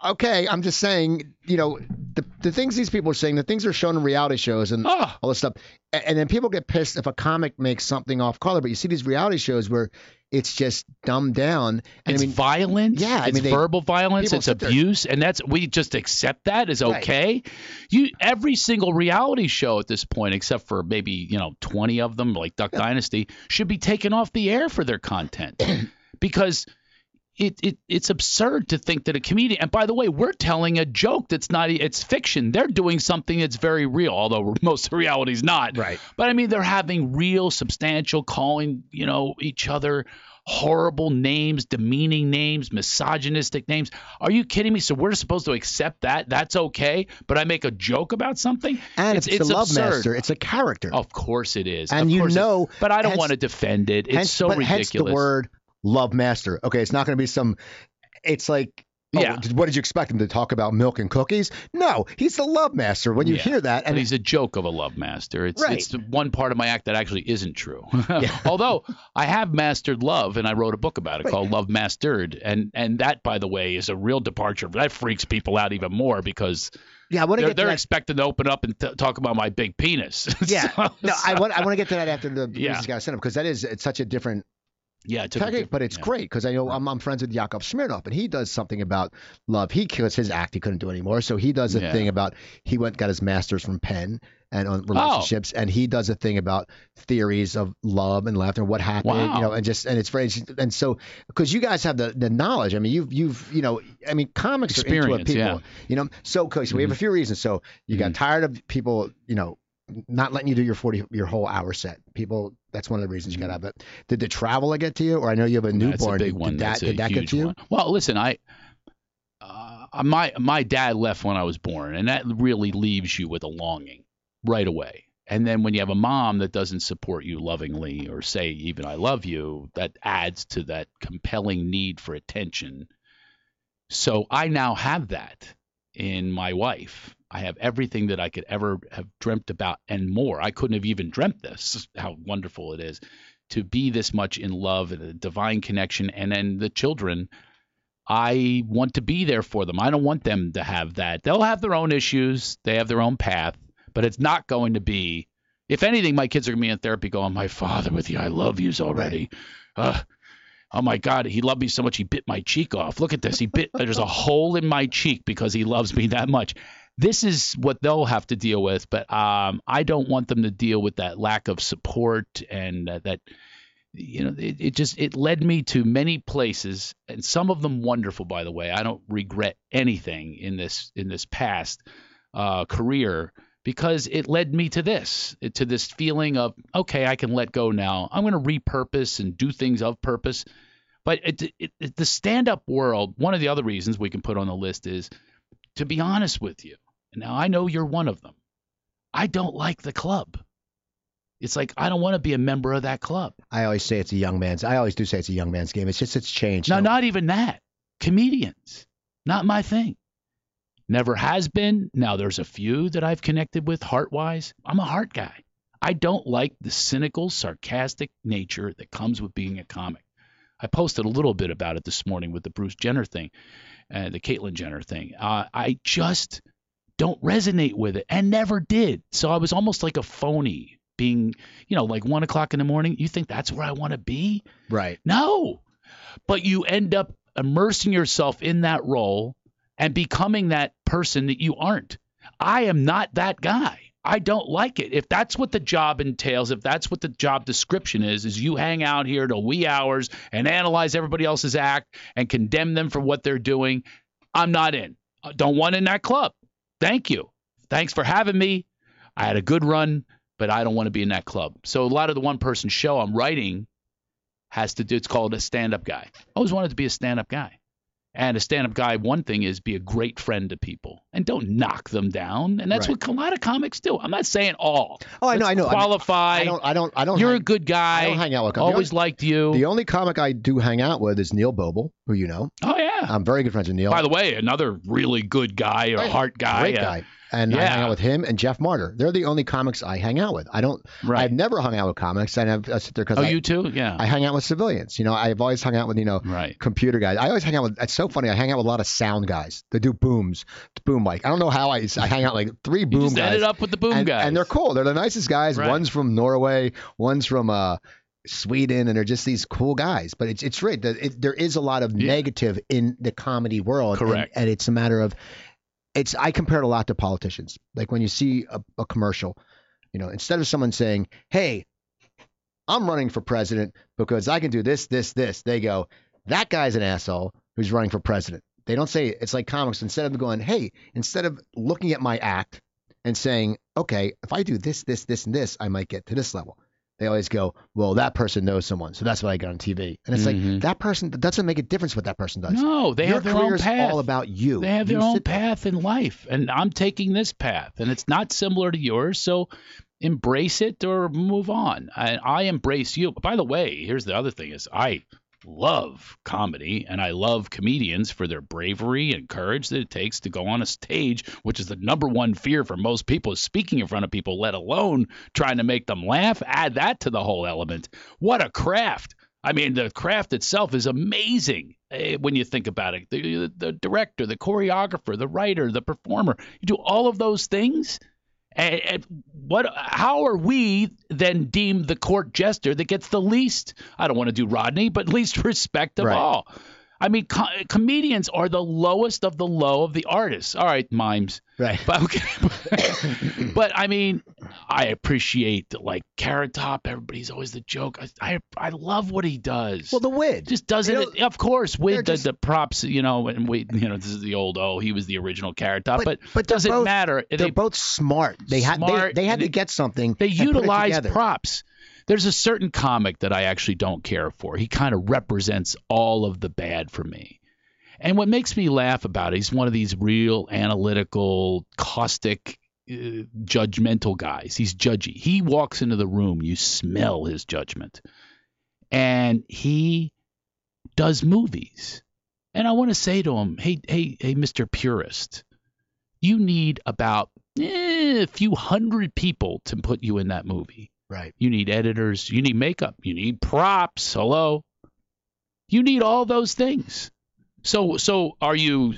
S1: Okay, I'm just saying, you know, the, the things these people are saying, the things they're shown in reality shows and
S2: Oh.
S1: all this stuff, and, and then people get pissed if a comic makes something off color. But you see these reality shows where it's just dumbed down. And
S2: It's
S1: I mean,
S2: violence.
S1: Yeah, I
S2: it's
S1: mean, they-
S2: verbal violence. It's
S1: there-
S2: abuse, and that's we just accept that as
S1: Right.
S2: okay. You every single reality show at this point, except for maybe you know twenty of them, like Duck Dynasty, should be taken off the air for their content because. It, it it's absurd to think that a comedian and by the way we're telling a joke that's not it's fiction they're doing something that's very real although most of reality is not
S1: Right.
S2: but I mean, they're having real, substantial, calling you know each other horrible names, demeaning names, misogynistic names. Are you kidding me? So we're supposed to accept that? That's okay. But I make a joke about something,
S1: and
S2: it's,
S1: if it's, a love
S2: absurd.
S1: master, it's a character.
S2: Of course it is.
S1: And
S2: Of
S1: you
S2: course it-
S1: know-
S2: but I don't
S1: hence-
S2: want to defend it. It's
S1: hence,
S2: so
S1: but
S2: ridiculous.
S1: hence the word love master. Okay, it's not going to be some. It's like. Oh,
S2: Yeah.
S1: What did you expect him to talk about milk and cookies? No, he's the love master. When you
S2: Yeah.
S1: hear that,
S2: and
S1: and
S2: he's a joke of a love master. It's
S1: Right.
S2: it's the one part of my act that actually isn't true.
S1: Yeah.
S2: Although I have mastered love, and I wrote a book about it
S1: Right.
S2: called Love Mastered, and and that, by the way, is a real departure. That freaks people out even more because
S1: yeah, I want to
S2: they're,
S1: get
S2: they're
S1: that.
S2: expecting to open up and t- talk about my big penis.
S1: Yeah,
S2: So-
S1: no, I want I want to get to that after the
S2: Yeah.
S1: reasons got to send him because that is it's such a different
S2: yeah, it took
S1: technique, but it's
S2: yeah.
S1: great because I know I'm, I'm friends with Yakov Smirnoff and he does something about love. He kills his act he couldn't do anymore, so he does a
S2: Yeah.
S1: thing about he went got his master's from Penn and
S2: Oh.
S1: on relationships, and he does a thing about theories of love and laughter, what happened,
S2: Wow.
S1: you know, and just and it's very and so because you guys have the the knowledge. I mean, you've you've you know, I mean, comics are into it,
S2: Experience,
S1: people,
S2: yeah.
S1: you know. So, okay, so we have
S2: Mm-hmm.
S1: a few reasons. So you got tired of people, you know. Not letting you do your forty, your whole hour set. People, that's one of the reasons you got to have it. Did the travel get to you, or I know you have a newborn?
S2: That's a big one.
S1: Did that,
S2: That's a
S1: did that get to you?
S2: one. Well, listen, I uh, my my dad left when I was born, and that really leaves you with a longing right away. And then when you have a mom that doesn't support you lovingly or say even I love you, that adds to that compelling need for attention. So I now have that in my wife. I have everything that I could ever have dreamt about and more. I couldn't have even dreamt this, how wonderful it is to be this much in love and a divine connection. And then the children, I want to be there for them. I don't want them to have that. They'll have their own issues, they have their own path, but it's not going to be. If anything, my kids are going to be in therapy going, My father with you, I love yous already. Uh, oh my God, he loved me so much he bit my cheek off. Look at this. He bit, there's a hole in my cheek because he loves me that much. This is what they'll have to deal with, but um, I don't want them to deal with that lack of support and uh, that you know it, it just it led me to many places and some of them wonderful by the way i don't regret anything in this in this past uh, career because it led me to this to this feeling of okay i can let go now i'm going to repurpose and do things of purpose but it, it, it, the stand-up world one of the other reasons we can put on the list is to be honest with you now i know you're one of them i don't like the club it's like i don't want to be a member of that club
S1: I always say it's a young man's. I always do say it's a young man's game. It's just it's changed.
S2: No,
S1: So-
S2: not even that. Comedians, not my thing. Never has been. Now there's a few that I've connected with heart wise. I'm a heart guy. I don't like the cynical, sarcastic nature that comes with being a comic. I posted a little bit about it this morning with the Bruce Jenner thing, uh, the Caitlyn Jenner thing. Uh, I just don't resonate with it and never did. So I was almost like a phony being, you know, like one o'clock in the morning. You think that's where I want to be?
S1: right.
S2: No. But you end up immersing yourself in that role and becoming that person that you aren't. I am not that guy. I don't like it. If that's what the job entails, if that's what the job description is, is you hang out here till wee hours and analyze everybody else's act and condemn them for what they're doing, I'm not in. I don't want in that club. Thank you. Thanks for having me. I had a good run, but I don't want to be in that club. So a lot of the one person show I'm writing has to do it's called a stand-up guy. I always wanted to be a stand-up guy. And a stand-up guy, one thing is be a great friend to people and don't knock them down. And that's
S1: Right.
S2: what a lot of comics do. I'm not saying all.
S1: Oh, I know.
S2: Let's
S1: I know. I mean,
S2: Qualify.
S1: I don't. I don't. I don't.
S2: You're
S1: hang,
S2: a good guy.
S1: I don't hang out with.
S2: Always
S1: the
S2: liked you.
S1: the only comic I do hang out with is Neil Boble, who you know.
S2: oh yeah.
S1: I'm very good friends with Neil.
S2: By the way, another really good guy, a heart guy.
S1: Great guy. And I hang out with him and Jeff Martyr. They're the only comics I hang out with. I don't.
S2: Right.
S1: I've never hung out with comics. I, have, I sit there because
S2: Oh,
S1: I,
S2: you too? Yeah.
S1: I hang out with civilians. You know, I've always hung out with you know
S2: right.
S1: computer guys. I always hang out with. It's so funny. I hang out with a lot of sound guys. They do booms, boom mic. I don't know how I. I hang out like three
S2: You
S1: boom
S2: just
S1: guys.
S2: ended up with the boom
S1: and,
S2: guys.
S1: and they're cool. They're the nicest guys.
S2: Right.
S1: One's from Norway, one's from uh, Sweden, and they're just these cool guys. But it's it's right. It, there is a lot of
S2: Yeah.
S1: negative in the comedy world. and-
S2: Correct.
S1: And, it's a matter of, it's I compare it a lot to politicians. Like when you see a, a commercial, you know, instead of someone saying, "Hey, I'm running for president because I can do this, this, this," they go, "That guy's an asshole who's running for president." They don't say it's like comics. Instead of going, "Hey," instead of looking at my act and saying, okay, if I do this, this, this, and this, I might get to this level. They always go, well, that person knows someone, so that's what I get on TV. And it's
S2: Mhm.
S1: like that person that doesn't make a difference what that person does.
S2: no, they
S1: Your
S2: have their own path.
S1: all about you.
S2: They have
S1: You
S2: their own
S1: sit there.
S2: path in life, and I'm taking this path, and it's not similar to yours. So embrace it or move on. And I embrace you. By the way, here's the other thing: is I love comedy and I love comedians for their bravery and courage that it takes to go on a stage, which is the number one fear for most people is speaking in front of people, let alone trying to make them laugh. Add that to the whole element. What a craft. I mean, the craft itself is amazing eh, when you think about it. The, the director, the choreographer, the writer, the performer, you do all of those things. And, and what? How are we then deemed the court jester that gets the least? I don't want to do Rodney, but least respect of
S1: Right.
S2: all. I mean, co- comedians are the lowest of the low of the artists. All right, mimes.
S1: Right.
S2: But okay. but I mean, I appreciate like Carrot Top. Everybody's always the joke. I I, I love what he does.
S1: Well, the wid.
S2: just doesn't
S1: You know.
S2: Of course, with
S1: they're
S2: the, props, you know, and we, you know, this is the old oh, he was the original Carrot Top,
S1: But-
S2: but,
S1: but
S2: does it
S1: both-
S2: matter?
S1: They're
S2: They
S1: both smart. They had they, they had to get something.
S2: they utilize props. There's a certain comic that I actually don't care for. He kind of represents all of the bad for me. And what makes me laugh about it, he's one of these real analytical, caustic, uh, judgmental guys. He's judgy. He walks into the room, you smell his judgment. And he does movies. And I want to say to him, hey, hey, hey, Mr. Purist, you need about eh, a few hundred people to put you in that movie.
S1: Right.
S2: You need editors. You need makeup. You need props. Hello. You need all those things. So so are you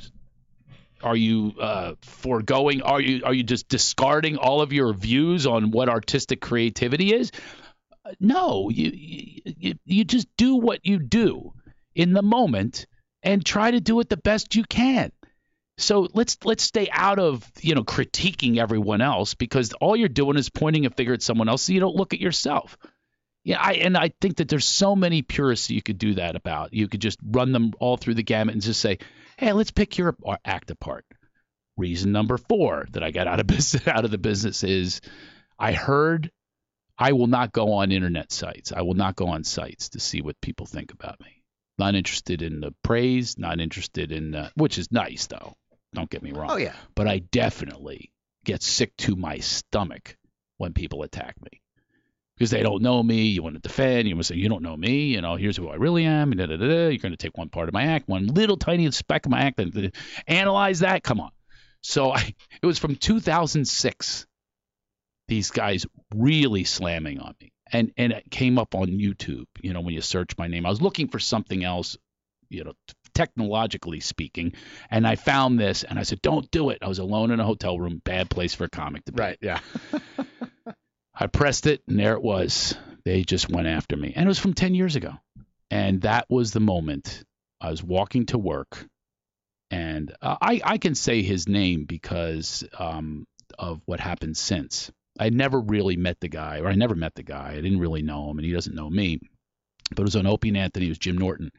S2: are you uh, foregoing? Are you are you just discarding all of your views on what artistic creativity is? Uh, No, you you you just do what you do in the moment and try to do it the best you can. So let's let's stay out of you know critiquing everyone else because all you're doing is pointing a finger at someone else. So you don't look at yourself. Yeah, I and I think that there's so many purists you could do that about. You could just run them all through the gamut and just say, "Hey, let's pick your act apart." Reason number four that I got out of business out of the business is I heard I will not go on internet sites. I will not go on sites to see what people think about me. Not interested in the praise. Not interested in uh, which is nice though. Don't get me wrong
S1: Oh yeah.
S2: but I definitely get sick to my stomach when people attack me because they don't know me. You want to defend. You want to say you don't know me. You know, here's who I really am. Da, da, da. You're going to take one part of my act, one little tiny speck of my act, and uh, analyze that. Come on. So I, it was from 2006. These guys really slamming on me, and and it came up on YouTube. You know, when you search my name, I was looking for something else. You know, technologically speaking, and I found this, and I said, "Don't do it." I was alone in a hotel room, bad place for a comic to be.
S1: Right. Yeah.
S2: I pressed it, and there it was. They just went after me, and it was from 10 years ago. And that was the moment I was walking to work, and uh, I I can say his name because um, of what happened since. I never really met the guy, or I never met the guy. I didn't really know him, and he doesn't know me. But it was on Opie and Anthony. It was Jim Norton.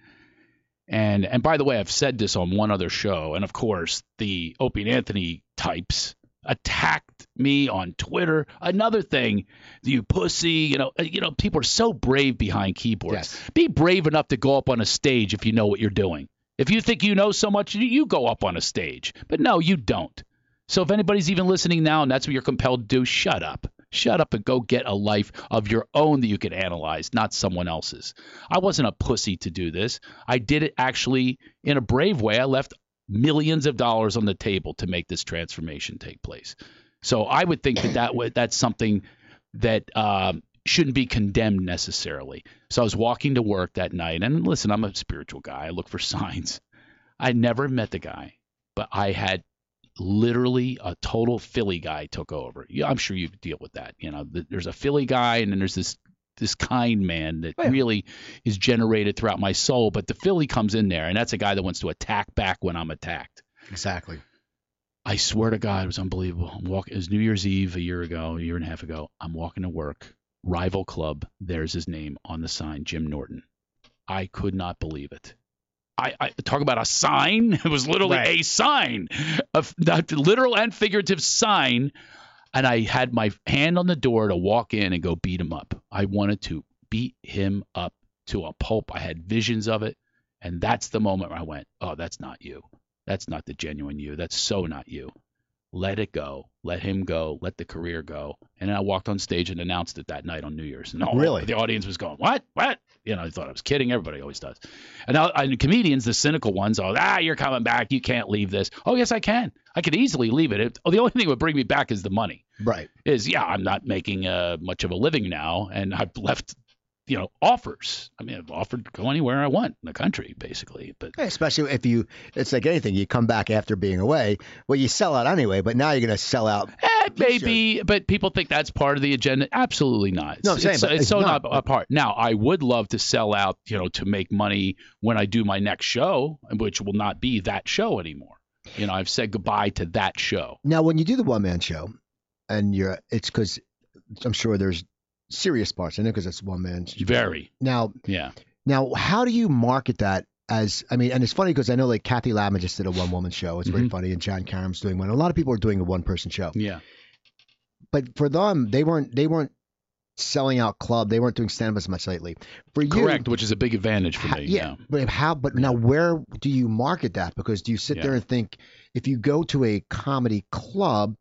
S2: And and by the way, I've said this on one other show, and of course the Opie and Anthony types attacked me on Twitter. Another thing, you pussy, you know, you know, people are so brave behind keyboards.
S1: Yes.
S2: Be brave enough to go up on a stage if you know what you're doing. If you think you know so much, you- you go up on a stage. But no, you don't. So if anybody's even listening now and that's what you're compelled to do, shut up. Shut up and go get a life of your own that you can analyze, not someone else's. I wasn't a pussy to do this. I did it actually in a brave way. I left millions of dollars on the table to make this transformation take place. So I would think that, that that's something that um, shouldn't be condemned necessarily. So I was walking to work that night, and listen, I'm a spiritual guy. I look for signs. I never met the guy, but I had literally a total Philly guy took over. Yeah, I'm sure you deal with that. You know, there's a Philly guy, and then there's this this kind man that oh, yeah. really is generated throughout my soul. But the Philly comes in there, and that's a guy that wants to attack back when I'm attacked.
S1: Exactly.
S2: I swear to God, it was unbelievable. I'm walking. It was New Year's Eve a year ago, a year and a half ago. I'm walking to work. Rival club. There's his name on the sign, Jim Norton. I could not believe it. I, I, talk about a sign. It was literally right. a sign, a, a literal and figurative sign. And I had my hand on the door to walk in and go beat him up. I wanted to beat him up to a pulp. I had visions of it. And that's the moment where I went, oh, that's not you. That's not the genuine you. That's so not you let it go, let him go, let the career go. And I walked on stage and announced it that night on New Year's. And all,
S1: really?
S2: The audience was going, what? What? You know, I thought I was kidding. Everybody always does. And now and comedians, the cynical ones, are, ah, you're coming back. You can't leave this. Oh, yes, I can. I could easily leave it. it oh, the only thing that would bring me back is the money.
S1: Right.
S2: Is, yeah, I'm not making uh, much of a living now. And I've left you know offers. I mean, I've offered to go anywhere I want in the country, basically. But
S1: especially if you, it's like anything. You come back after being away. Well, you sell out anyway, but now you're going to sell out.
S2: Eh, maybe, but people think that's part of the agenda. Absolutely not.
S1: No, I'm saying,
S2: it's,
S1: it's,
S2: it's so
S1: not,
S2: not a part. Now, I would love to sell out, you know, to make money when I do my next show, which will not be that show anymore. You know, I've said goodbye to that show.
S1: Now, when you do the one man show, and you're, it's because I'm sure there's serious parts I know because it's one man.
S2: Very.
S1: Now,
S2: yeah.
S1: Now, how do you market that as? I mean, and it's funny because I know like Kathy Ladman just did a one woman show. It's mm-hmm. very funny, and John Karam's doing one. A lot of people are doing a one person show.
S2: Yeah.
S1: But for them, they weren't they weren't selling out club. They weren't doing stand up as much lately. For you,
S2: correct, which is a big advantage for
S1: me.
S2: Yeah, yeah,
S1: but how? But now, where do you market that? Because do you sit yeah. there and think if you go to a comedy club,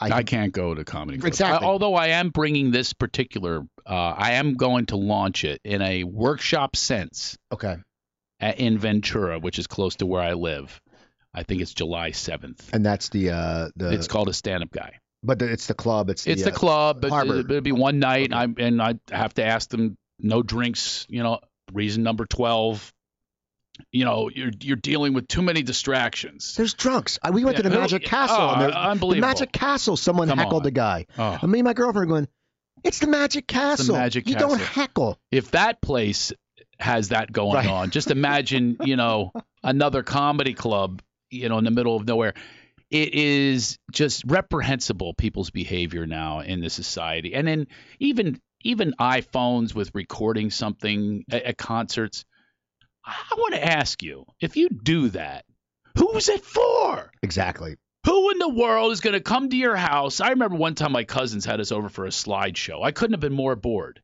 S2: I, I can't go to comedy club.
S1: Exactly.
S2: I, although I am bringing this particular, uh, I am going to launch it in a workshop sense.
S1: Okay.
S2: At, in Ventura, which is close to where I live. I think it's July 7th.
S1: And that's the uh, the.
S2: It's called a stand-up guy.
S1: But it's the club. It's the,
S2: it's the
S1: uh,
S2: club. But
S1: Harbor.
S2: it'll be one night, okay. and I and I have to ask them no drinks. You know, reason number 12 you know you're you're dealing with too many distractions.
S1: There's drunks. I, We went yeah. to the Magic oh, Castle.
S2: Oh,
S1: and
S2: unbelievable.
S1: The Magic Castle. Someone
S2: Come
S1: heckled
S2: on.
S1: the guy.
S2: Oh.
S1: And me and my girlfriend are going. It's the Magic Castle.
S2: The Magic
S1: you
S2: Castle.
S1: don't heckle.
S2: If that place has that going
S1: Right.
S2: on, just imagine you know another comedy club you know in the middle of nowhere. It is just reprehensible people's behavior now in this society, and then even even iPhones with recording something at, at concerts. I want to ask you if you do that, who's it for?
S1: Exactly.
S2: Who in the world is going to come to your house? I remember one time my cousins had us over for a slideshow. I couldn't have been more bored.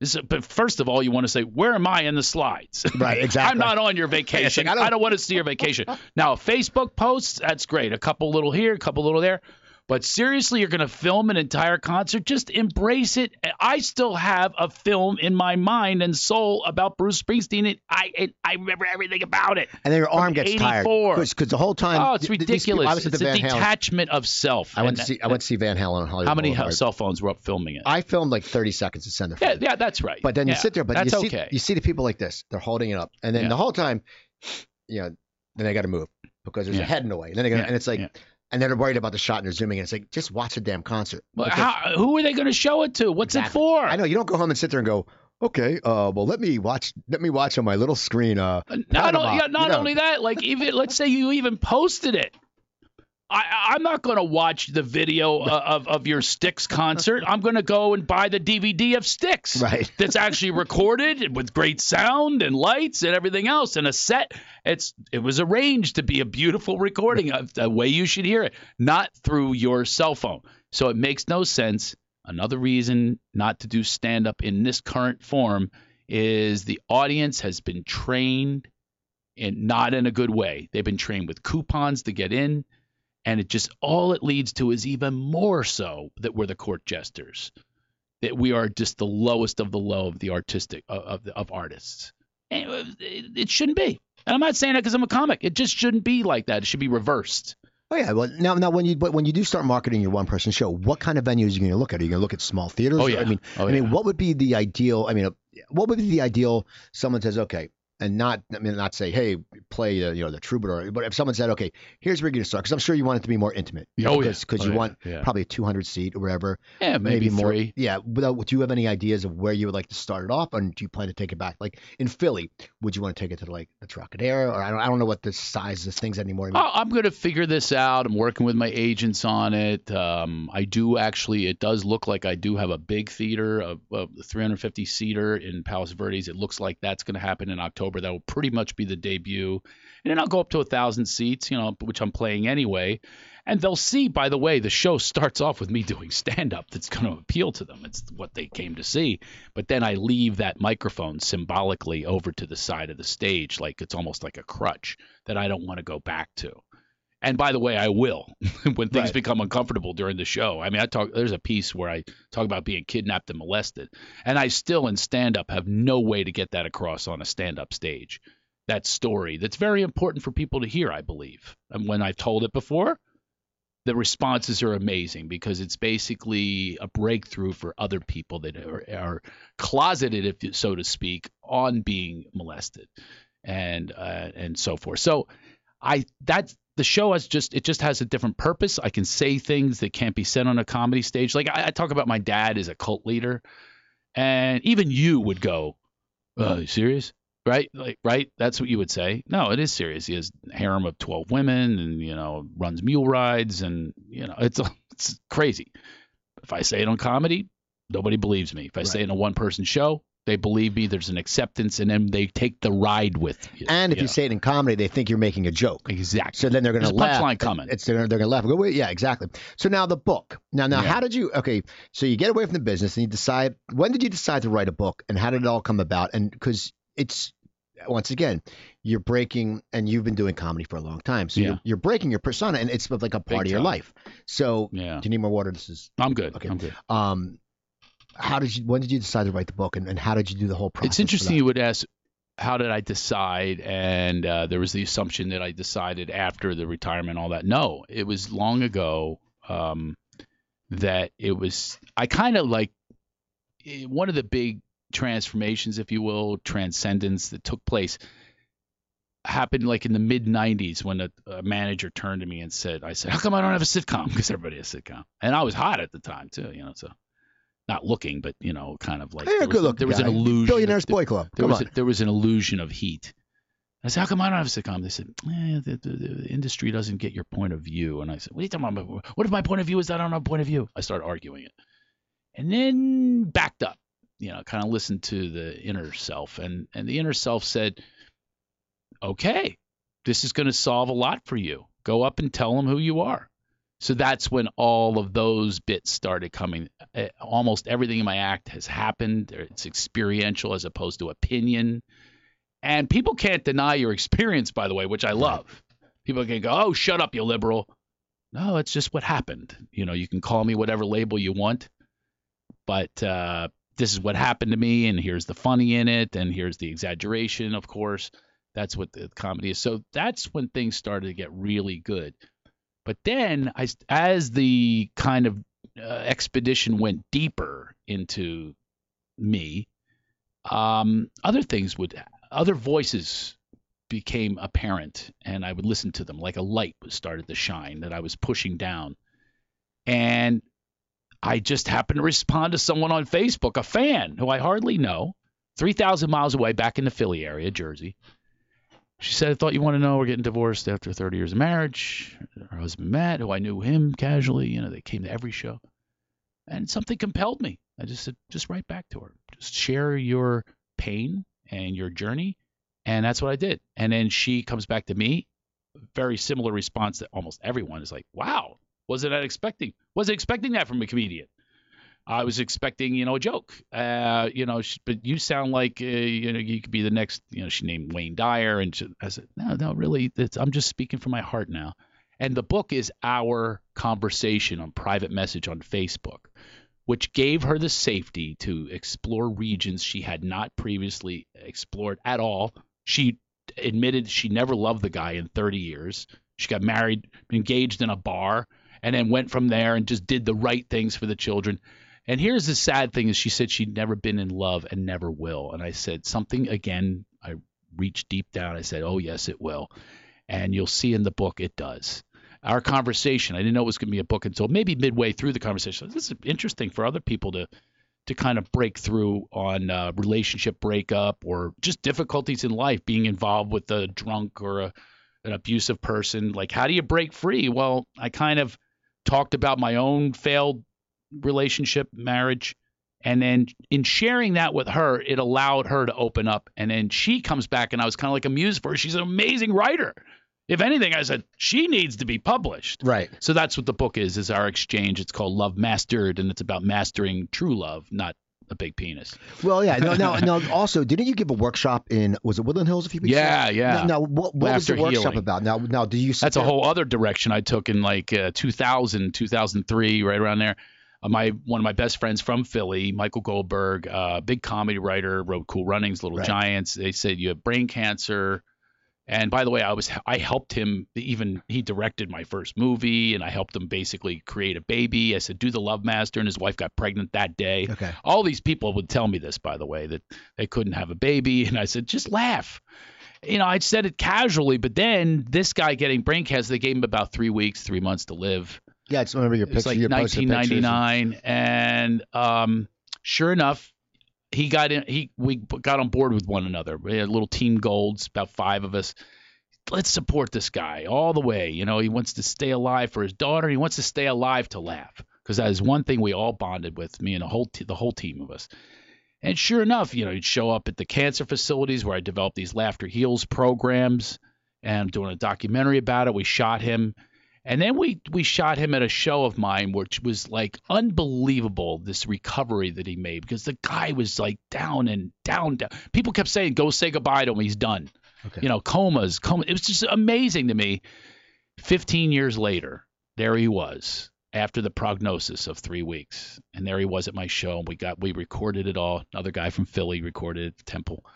S2: This is, but first of all, you want to say, where am I in the slides?
S1: Right, exactly.
S2: I'm not on your vacation.
S1: I
S2: I
S1: don't-
S2: don't, want to see your vacation. now, Facebook posts, that's great. A couple little here, a couple little there. But seriously, you're going to film an entire concert? Just embrace it. I still have a film in my mind and soul about Bruce Springsteen. It, I it, I remember everything about it.
S1: And then your arm gets tired
S2: 84.
S1: because the whole time.
S2: Oh, it's
S1: people-
S2: ridiculous.
S1: I was at
S2: it's
S1: the
S2: a
S1: Van Halen.
S2: detachment of self.
S1: I went to see. I went to see Van Halen on Hollywood.
S2: how many
S1: Boulevard.
S2: cell phones were up filming it?
S1: I filmed like 30 seconds to send the
S2: yeah, yeah, that's right.
S1: But then you sit there, but you see,
S2: okay.
S1: you see the people like this. They're holding it up, and then
S2: Yeah.
S1: the whole time, you know, then they got to move because there's a head in the way. And then they got,
S2: Yeah,
S1: and it's like,
S2: yeah.
S1: And then they're worried about the shot and they're zooming in. It's like just watch the damn concert.
S2: Well, how, who are they going to show it to? What's
S1: Exactly.
S2: it for?
S1: I know you don't go home and sit there and go, okay, uh, well let me watch, let me watch on my little screen. Uh,
S2: Not,
S1: Panama,
S2: yeah, not
S1: you know.
S2: only that, like even let's say you even posted it. I, I'm not going to watch the video uh, of, of your Styx concert. I'm going to go and buy the DVD of Styx.
S1: Right.
S2: That's actually recorded with great sound and lights and everything else and a set. It's it was arranged to be a beautiful recording of the way you should hear it, not through your cell phone. So it makes no sense. Another reason not to do stand up in this current form is the audience has been trained and not in a good way. They've been trained with coupons to get in, And it just all it leads to is even more so that we're the court jesters, that we are just the lowest of the low of the artistic of of, of artists. And it, it shouldn't be. And I'm not saying that because I'm a comic. It just shouldn't be like that. It should be reversed.
S1: Oh yeah. Well, now, now when you but when you do start marketing your one person show, what kind of venues are you going to look at? Are you going to look at small theaters?
S2: Oh, yeah.
S1: I mean,
S2: Oh,
S1: I mean,
S2: yeah.
S1: what would be the ideal? I mean, uh, what would be the ideal? Someone says, okay, and not I mean, not say, hey, play uh, you know the troubadour, but if someone said, okay, here's where you're going to start, because I'm sure you want it to be more intimate.
S2: Oh, yeah.
S1: Because
S2: Oh,
S1: you
S2: yeah.
S1: want
S2: Yeah.
S1: probably a 200 seat or whatever.
S2: Yeah, maybe,
S1: more.
S2: three.
S1: Yeah. Without, do you have any ideas of where you would like to start it off, and do you plan to take it back? Like in Philly, would you want to take it to like the Trocadero, or I don't, I don't know what the size of things anymore. I mean,
S2: I'm going to figure this out. I'm working with my agents on it. Um, I do actually. It does look like I do have a big theater, a, a 350 seater in Palos Verdes. It looks like that's going to happen in October. That will pretty much be the debut, and then I'll go up to a thousand seats, you know, which I'm playing anyway. And they'll see, by the way, the show starts off with me doing stand up. That's going to appeal to them. It's what they came to see. But then I leave that microphone symbolically over to the side of the stage, like it's almost like a crutch that I don't want to go back to. And by the way, I will when things
S1: Right.
S2: become uncomfortable during the show. I mean, I talk. There's a piece where I talk about being kidnapped and molested, and I still in stand up have no way to get that across on a stand up stage. That story that's very important for people to hear, I believe. And when I've told it before, the responses are amazing because it's basically a breakthrough for other people that are, are closeted, if you- so to speak, on being molested and uh, and so forth. So I that the show has just it just has a different purpose. I can say things that can't be said on a comedy stage. Like I, I talk about my dad as a cult leader, and even you would go, "Uh, you serious?" Right? Like right? That's what you would say. No, it is serious. He has a harem of twelve women, and you know runs mule rides, and you know it's it's crazy. If I say it on comedy, nobody believes me. If I say it in a one person show, they believe me. There's an acceptance, and then they take the ride with you.
S1: and if you
S2: know.
S1: say it in comedy, they think you're making a joke.
S2: exactly.
S1: So then they're going to laugh.
S2: punchline coming.
S1: It's they're, they're going to laugh. Go, "Wait, yeah, exactly. So now the book. Now, now,
S2: Yeah.
S1: how did you? Okay, so you get away from the business and you decide. When did you decide to write a book, and how did it all come about? And because it's once again, you're breaking, and you've been doing comedy for a long time, so
S2: Yeah.
S1: you're, you're breaking your persona, and it's like a part
S2: Big
S1: of your
S2: time.
S1: life. So,
S2: Yeah.
S1: do you need more water? This is
S2: I'm good.
S1: Okay.
S2: I'm good.
S1: um. How did you? When did you decide to write the book, and, and how did you do the whole process?
S2: It's interesting you would ask, how did I decide? And uh, there was the assumption that I decided after the retirement, all that. No, it was long ago um, that it was. I kind of like eh, one of the big transformations, if you will, transcendence that took place happened like in the mid 90s when a, a manager turned to me and said, I said, how come I don't have a sitcom? Because everybody has a sitcom. And I was hot at the time too, you know, so not looking, but, you know, kind of like there was, there was an illusion.
S1: Billionaires
S2: of,
S1: Boy Club.
S2: there
S1: Come
S2: was a, there was an illusion of heat. I said, how come I don't have a sitcom? They said, eh, the, the, the industry doesn't get your point of view. And I said, what are you talking about? What if my point of view is that I don't have a point of view? I started arguing it. And then backed up, you know, kind of listened to the inner self. And, and the inner self said, okay, this is going to solve a lot for you. Go up and tell them who you are. So that's when all of those bits started coming. Uh, Almost everything in my act has happened. It's experiential as opposed to opinion. And people can't deny your experience, by the way, which I love. People can go, oh, shut up, you liberal. No, it's just what happened. You know, you can call me whatever label you want, but uh, this is what happened to me, and here's the funny in it, and here's the exaggeration, of course. That's what the comedy is. So that's when things started to get really good. But then, I, as the kind of uh, expedition went deeper into me, um, other things would, other voices became apparent, and I would listen to them like a light started to shine that I was pushing down, and I just happened to respond to someone on Facebook, a fan who I hardly know, three thousand miles away, back in the Philly area, Jersey. She said, I thought you want to know we're getting divorced after 30 years of marriage. Her husband Matt, who I knew him casually, you know, they came to every show. And something compelled me. I just said, just write back to her. Just share your pain and your journey. And that's what I did. And then she comes back to me. Very similar response that almost everyone is like, wow, wasn't expecting? Wasn't expecting that from a comedian. I was expecting, you know, a joke. Uh, you know, sh- but you sound like, uh, you know, you could be the next. You know, she named Wayne Dyer, and she, I said, no, no, really, I'm just speaking from my heart now. And the book is our conversation on private message on Facebook, which gave her the safety to explore regions she had not previously explored at all. She admitted she never loved the guy in 30 years. She got married, engaged in a bar, and then went from there and just did the right things for the children. And here's the sad thing is she said she'd never been in love and never will. And I said something again, I reached deep down. I said, "Oh yes, it will." And you'll see in the book it does. Our conversation, I didn't know it was going to be a book until maybe midway through the conversation. This is interesting for other people to to kind of break through on uh, relationship breakup or just difficulties in life, being involved with a drunk or a, an abusive person. Like, how do you break free? Well, I kind of talked about my own failed relationship, marriage. And then in sharing that with her, it allowed her to open up. And then she comes back, and I was kind of like amused for her. She's an amazing writer. If anything, I said she needs to be published.
S1: Right.
S2: So that's what the book is. Is our exchange. It's called Love Mastered, and it's about mastering true love, not a big penis.
S1: Well, yeah. No, no, no. Also, didn't you give a workshop in was it Woodland Hills a few weeks
S2: Yeah,
S1: ago?
S2: yeah.
S1: Now, now, what, what was the workshop
S2: healing.
S1: about? Now, now, do you?
S2: That's a whole other direction I took in like uh, 2000, 2003, right around there. Uh, my one of my best friends from Philly, Michael Goldberg, uh, big comedy writer, wrote Cool Runnings, Little
S1: Right.
S2: Giants. They said you have brain cancer. And by the way, I was I helped him even he directed my first movie and I helped him basically create a baby. I said do the Love Master and his wife got pregnant that day.
S1: Okay.
S2: All these people would tell me this, by the way, that they couldn't have a baby. And I said, just laugh. You know, I said it casually, but then this guy getting brain cancer, they gave him about three weeks, three months to live.
S1: Yeah, I just remember your picture.
S2: like
S1: you
S2: 1999, and um, sure enough, he got in. He we got on board with one another. We had a little team goals, about five of us. Let's support this guy all the way. You know, he wants to stay alive for his daughter. He wants to stay alive to laugh because that is one thing we all bonded with. Me and the whole t- the whole team of us. And sure enough, you know, he'd show up at the cancer facilities where I developed these laughter heals programs, and I'm doing a documentary about it. We shot him, and then we we shot him at a show of mine, which was like unbelievable. This recovery that he made because the guy was like down and down, down. People kept saying, "Go say goodbye to him. He's done."
S1: Okay.
S2: You know, comas, coma. It was just amazing to me. Fifteen years later, there he was after the prognosis of three weeks, and there he was at my show. And we got we recorded it all. Another guy from Philly recorded it, at Temple,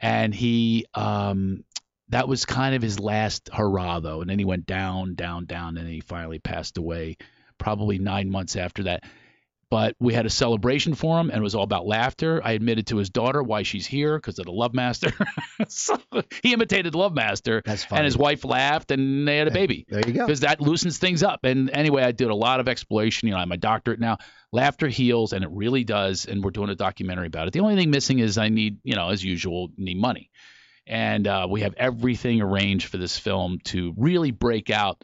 S2: and he um that was kind of his last hurrah though and then he went down down down and then he finally passed away probably nine months after that but we had a celebration for him and it was all about laughter i admitted to his daughter why she's here because of the love master so he imitated love master and his wife laughed and they had a baby
S1: There you go.
S2: because that loosens things up. And anyway, I did a lot of exploration. You know, I'm a doctorate now. Laughter heals, and it really does. And we're doing a documentary about it. The only thing missing is I need, you know, as usual, need money. And uh, we have everything arranged for this film to really break out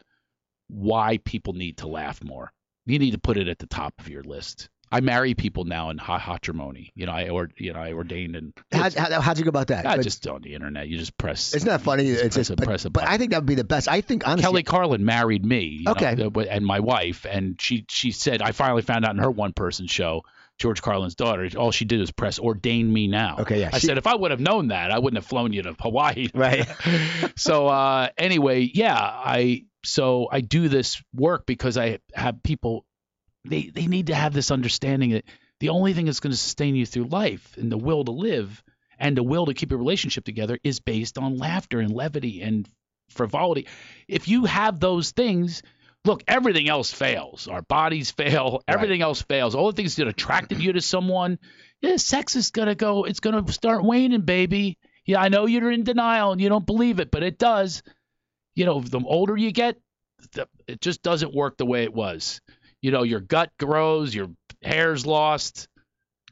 S2: why people need to laugh more. You need to put it at the top of your list. I marry people now in ha- matrimony. You know, I or you know I ordained and
S1: How, how, how'd you go about that?
S2: not
S1: But
S2: just on the internet. You just press.
S1: Isn't that funny? It's
S2: press
S1: just,
S2: a-
S1: but,
S2: press a
S1: but. I think that would be the best. I think honestly,
S2: Kelly Carlin married me,
S1: Okay.
S2: know, and my wife, and she she said I finally found out in her one person show, George Carlin's daughter, all she did was press ordain me now.
S1: Okay, yeah,
S2: I
S1: she-
S2: said if I would have known that, I wouldn't have flown you to Hawaii.
S1: right?
S2: so uh, anyway, yeah, I so I do this work because I have people they they need to have this understanding that the only thing that's going to sustain you through life and the will to live and the will to keep a relationship together is based on laughter and levity and frivolity. If you have those things, look, everything else fails. Our bodies fail.
S1: Right.
S2: Everything else fails. All the things that attracted you to someone, yeah, sex is gonna go. It's gonna start waning, baby. Yeah, I know you're in denial and you don't believe it, but it does. You know, the older you get, the, it just doesn't work the way it was. You know, your gut grows, your hair's lost.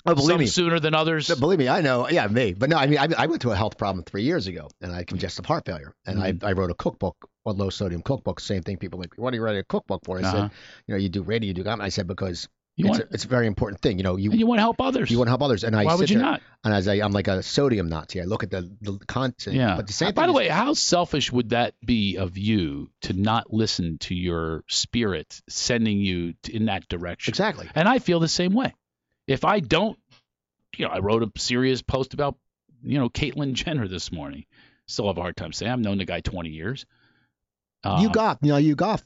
S1: Oh, believe
S2: some
S1: me.
S2: sooner than others.
S1: No, believe me, I know. Yeah, me. But no, I mean, I, I went to a health problem three years ago, and I had congestive heart failure, and
S2: Mm-hmm.
S1: I, I wrote a cookbook, a low sodium cookbook. Same thing. People like, what are you writing a cookbook for? I
S2: Uh-huh.
S1: said, you know, you do radio, you do. I said because
S2: You
S1: it's,
S2: want,
S1: a, it's a very important thing. You know, you
S2: you want to help others.
S1: you want to help others, and I
S2: said,
S1: Why
S2: would you
S1: there,
S2: not?
S1: and as I, I'm like a sodium Nazi. I look at the the content.
S2: Yeah.
S1: But the same.
S2: By
S1: thing
S2: the
S1: is-
S2: way, how selfish would that be of you to not listen to your spirit sending you in that direction?
S1: exactly.
S2: And I feel the same way. If I don't, you know, I wrote a serious post about, you know, Caitlyn Jenner this morning. Still have a hard time saying I've known the guy 20 years.
S1: You
S2: Um,
S1: golf. You know, you golf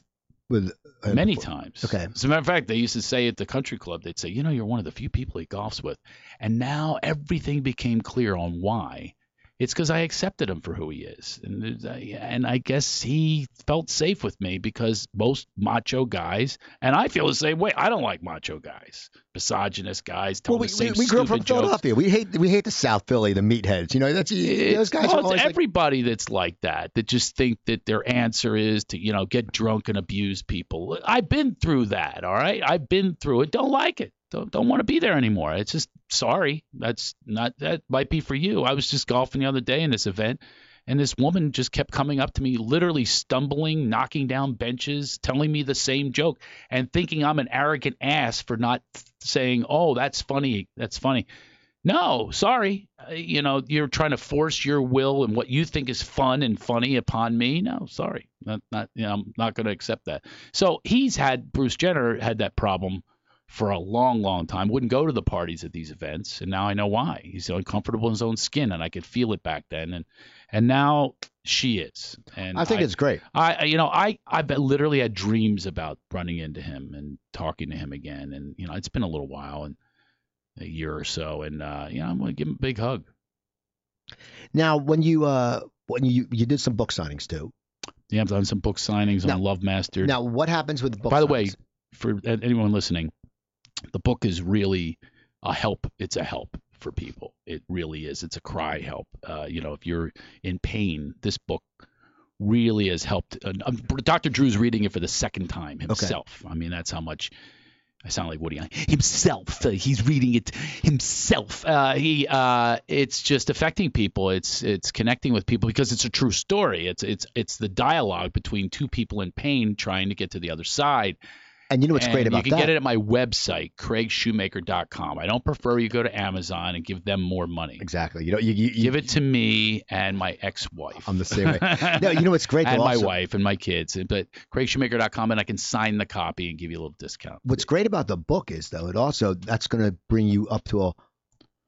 S1: with uh,
S2: many times.
S1: Okay.
S2: As a matter of fact, they used to say at the country club, they'd say, you know, you're one of the few people he golfs with. And now everything became clear on why. It's because I accepted him for who he is. And, I- and I guess he felt safe with me because most macho guys, and I feel the same way. I don't like macho guys, misogynist guys,
S1: Well, we, we, we grew up from
S2: jokes.
S1: Philadelphia. We hate we hate the South Philly, the meatheads. You know, that's those guys
S2: well,
S1: always like,
S2: everybody that's like that that just think that their answer is to you know get drunk and abuse people i've been through that all right i've been through it don't like it don't don't want to be there anymore it's just sorry that's not that might be for you i was just golfing the other day in this event and this woman just kept coming up to me literally stumbling knocking down benches telling me the same joke and thinking i'm an arrogant ass for not saying oh that's funny that's funny no, sorry. Uh, You know, you're trying to force your will and what you think is fun and funny upon me. No, sorry. Not, not you know, I'm not going to accept that. So he's had Bruce Jenner had that problem for a long, long time. Wouldn't go to the parties at these events, and now I know why. He's uncomfortable in his own skin, and I could feel it back then. And and now she is. And
S1: I think it's great.
S2: I, I- you know, I, I literally had dreams about running into him and talking to him again. And, you know, it's been a little while and a year or so. And, uh, you know, I'm to give him a big hug.
S1: Now, when you uh when you you did some book signings too.
S2: Yeah, I've done some book signings
S1: Now-
S2: on Love Master.
S1: Now, what happens with book?
S2: By the way, for anyone listening, the book is really a help. It's a help for people. It really is. It's a cry help. Uh, you know, if you're in pain, this book really has helped. Uh, um, Dr. Drew's reading it for the second time himself. I mean, that's how much. I sound like Woody Allen. Himself. Uh, he's reading it himself. Uh, he. Uh, it's just affecting people. It's it's connecting with people because it's a true story. It's it's it's the dialogue between two people in pain trying to get to the other side.
S1: And you know what's
S2: And
S1: great about that?
S2: you can
S1: that?
S2: get it at my website, craigshoemaker.com. I don't prefer you go to Amazon and give them more money.
S1: Exactly. You know, you, you, you
S2: Give it to me and my ex-wife.
S1: I'm the same way. No, you know what's great
S2: and
S1: though,
S2: my
S1: also-
S2: wife and my kids. But craigshoemaker.com and I can sign the copy and give you a little discount.
S1: What's great about the book is though it also that's going to bring you up to a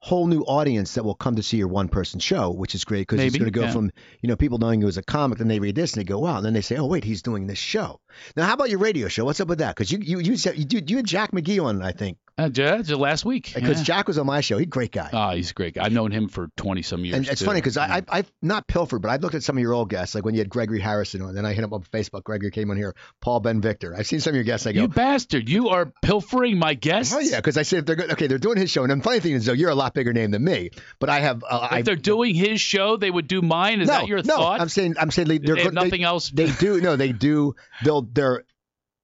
S1: whole new audience that will come to see your one person show, which is great because it's going to go
S2: yeah.
S1: from you know people knowing you as a comic, then they read this and they go wow, and then they say oh wait he's doing this show. Now how about your radio show? What's up with that? Because you you you said you, you had Jack McGee on I think
S2: Uh, yeah, just last week.
S1: because
S2: yeah.
S1: Jack was on my show. He's a great guy.
S2: Oh, he's a great. guy. I've known him for 20 some years.
S1: and it's
S2: too.
S1: funny because
S2: Yeah.
S1: I, I I've not pilfered, but I've looked at some of your old guests, like when you had Gregory Harrison on. Then I hit him up on Facebook. Gregory came on here. Paul Ben Victor. I've seen some of your guests. I go,
S2: You bastard! You are pilfering my guests.
S1: Oh yeah, because I said if they're good, okay, they're doing his show, and the funny thing is though, you're a lot bigger name than me, but I have. Uh,
S2: If
S1: I,
S2: they're doing his show, they would do mine. Is
S1: no,
S2: that your
S1: no,
S2: thought?
S1: I'm saying I'm saying they, they're
S2: they have nothing else.
S1: They, they do no, they do. They'll they're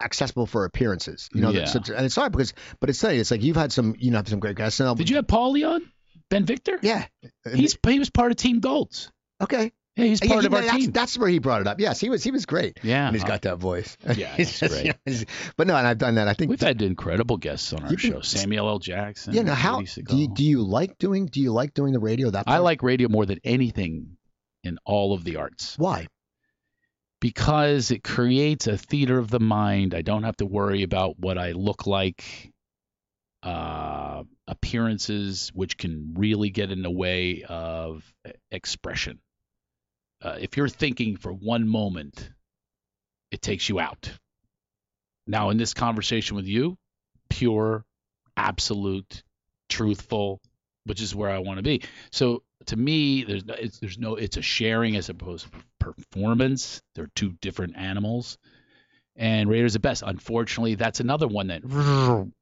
S1: accessible for appearances. You know,
S2: Yeah.
S1: so, and it's hard because, but it's funny. It's like you've had some, you know, some great guests.
S2: Did you have Paulie on? Ben Victor?
S1: Yeah.
S2: He's he was part of Team Golds.
S1: okay.
S2: Yeah, he's
S1: Yeah,
S2: part
S1: he-
S2: of our
S1: that's,
S2: team.
S1: that's where he brought it up. Yes, he was he was great.
S2: Yeah,
S1: and he's got that voice.
S2: Yeah,
S1: He's
S2: great.
S1: you know, he's- but no, and I've done that. I think.
S2: We've had incredible guests on our
S1: been-
S2: show. Samuel L. Jackson.
S1: yeah. Now, how do you, do you like doing? Do you like doing the radio? That
S2: I like radio more than anything in all of the arts
S1: why?
S2: Because it creates a theater of the mind. I don't have to worry about what I look like, uh, appearances, which can really get in the way of expression. Uh, if you're thinking for one moment, it takes you out. Now, in this conversation with you, pure, absolute, truthful, which is where I want to be. So to me, there's no, it's, there's no it's a sharing as opposed to performance. They're two different animals. And Raiders the best. Unfortunately, that's another one that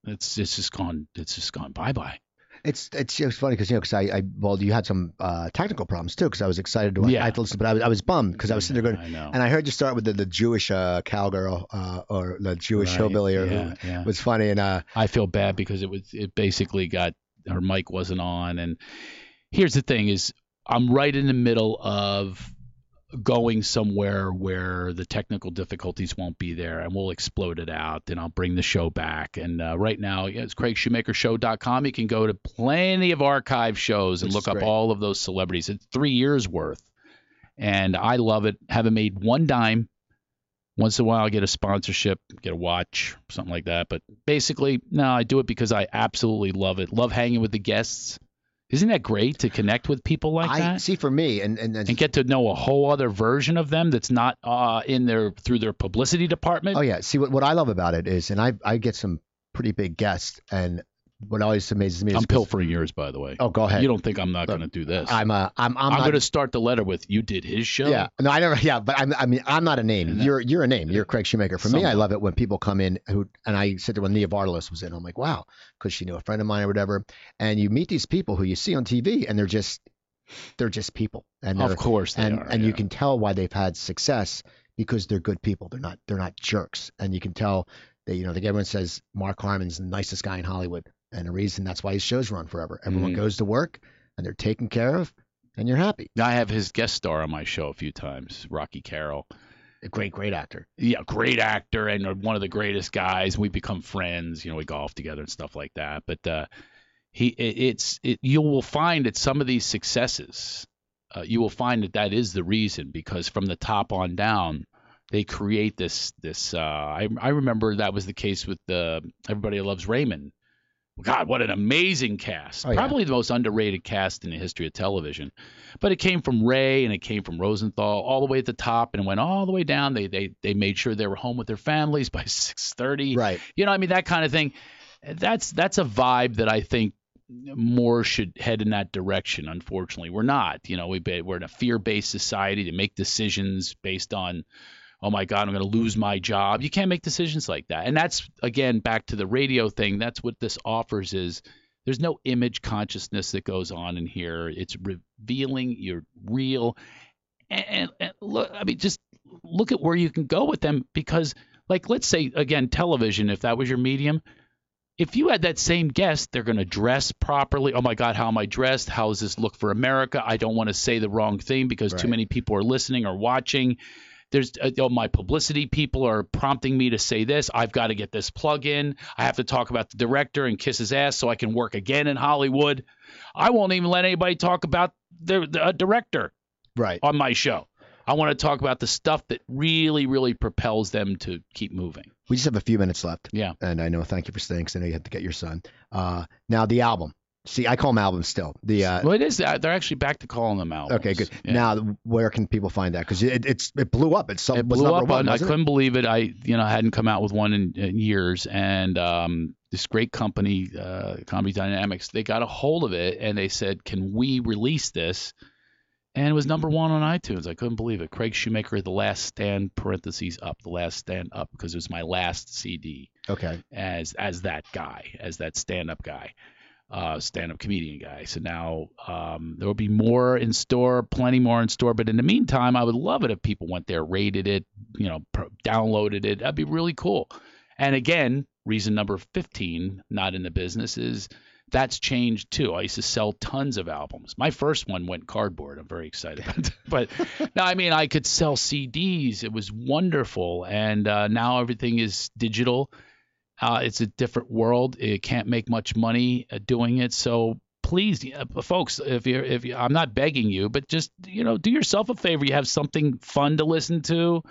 S2: it's it's just gone it's just gone bye bye.
S1: It's it's just funny because you know because I, I well you had some uh, technical problems too because I was excited to
S2: Yeah.
S1: I to listen but I was, I was bummed because I was sitting there going
S2: I
S1: and I heard you start with the, the Jewish uh, cowgirl uh, or the Jewish
S2: Right,
S1: hillbilly or
S2: yeah,
S1: who
S2: yeah.
S1: was funny and uh
S2: I feel bad because it was it basically got her mic wasn't on. And here's the thing is I'm right in the middle of going somewhere where the technical difficulties won't be there and we'll explode it out and I'll bring the show back. And uh, right now yeah, it's craigshoemakershow.com you can go to plenty of archive shows and
S1: Which
S2: look up all of those celebrities. It's 3 years worth. And I love it. Haven't made one dime once in a while I get a sponsorship, get a watch, something like that. But basically, no, I do it because I absolutely love it. Love hanging with the guests. Isn't that great to connect with people like
S1: I
S2: that
S1: see for me, and and, and
S2: and get to know a whole other version of them that's not uh, in their through their publicity department?
S1: oh yeah, see what what I love about it is, and I I get some pretty big guests, and what always amazes me is
S2: I'm pilfering yours, by the way.
S1: Oh, go ahead.
S2: You don't think I'm not going to do this?
S1: I'm a I'm I'm,
S2: I'm, going to start the letter with "You did his show."
S1: Yeah, no, I never. Yeah, but I'm, I mean, I'm not a name.
S2: That-
S1: You're you're a name. You're Craig Shoemaker. For me, I love it when people come in who, and I sit there when Nia Vardalos was in. I'm like, wow, because she knew a friend of mine or whatever. And you meet these people who you see on TV, and they're just, they're just people, and
S2: of course they
S1: and
S2: are.
S1: and
S2: yeah.
S1: you can tell why they've had success because they're good people. They're not they're not jerks, and you can tell that you know. Like everyone says, Mark Harmon's the nicest guy in Hollywood, and the reason that's why his shows run forever. Everyone
S2: Mhm.
S1: goes to work, and they're taken care of, and you're happy.
S2: I have his guest star on my show a few times, Rocky Carroll.
S1: A great great actor.
S2: yeah, great actor and one of the greatest guys. We become friends. You know, we golf together and stuff like that. But uh, he, it, it's, it, you will find that some of these successes, uh, you will find that that is the reason because from the top on down, they create this, this. Uh, I, I remember that was the case with the Everybody Loves Raymond. God, what an amazing cast!
S1: Oh, yeah.
S2: Probably the most underrated cast in the history of television. But it came from Ray and it came from Rosenthal all the way at the top and went all the way down. They they they made sure they were home with their families by 6:30.
S1: Right.
S2: You know, I mean that kind of thing. That's that's a vibe that I think more should head in that direction. Unfortunately, we're not. You know, we we're in a fear-based society to make decisions based on oh my god i'm going to lose my job you can't make decisions like that and that's again back to the radio thing that's what this offers is there's no image consciousness that goes on in here it's revealing you're real and, and, and look i mean just look at where you can go with them because like let's say again television if that was your medium if you had that same guest, they're going to dress properly. Oh my God, how am I dressed? How does this look for America? I don't want to say the wrong thing because too many people are listening or watching. There's uh, oh, my publicity people are prompting me to say this. I've got to get this plug in. I have to talk about the director and kiss his ass so I can work again in Hollywood. I won't even let anybody talk about the, the director
S1: Right.
S2: on my show. I want to talk about the stuff that really, really propels them to keep moving.
S1: We just have a few minutes left.
S2: Yeah.
S1: And I know, thank you for staying because I know you had to get your son. Uh, now, the album. See, I call them albums still. The uh,
S2: well, it is that they're actually back to calling them albums.
S1: Okay, good.
S2: Yeah.
S1: Now, where can people find that? Because it, it's it blew up. It's some,
S2: it
S1: was
S2: blew
S1: number
S2: up
S1: one.
S2: on. I
S1: it?
S2: couldn't believe it. I, you know, hadn't come out with one in, in years, and um, this great company, uh, Comedy Dynamics, they got a hold of it and they said, "Can we release this?" And it was number one on iTunes. I couldn't believe it. Craig Shoemaker, The Last Stand (parentheses up), The Last Stand Up, because it was my last CD
S1: Okay.
S2: as as that guy, as that stand-up guy, uh, stand-up comedian guy. So now um, there will be more in store, plenty more in store. But in the meantime, I would love it if people went there, rated it, you know, pro- downloaded it. That'd be really cool. And again, reason number 15, not in the business, is that's changed too. I used to sell tons of albums. My first one went cardboard. I'm very excited about that. But no, I mean, I could sell CDs. It was wonderful. And uh, now everything is digital. Uh, it's a different world. It can't make much money uh, doing it. So please, uh, folks, if you're, if you, I'm not begging you, but just you know, do yourself a favor. You have something fun to listen to.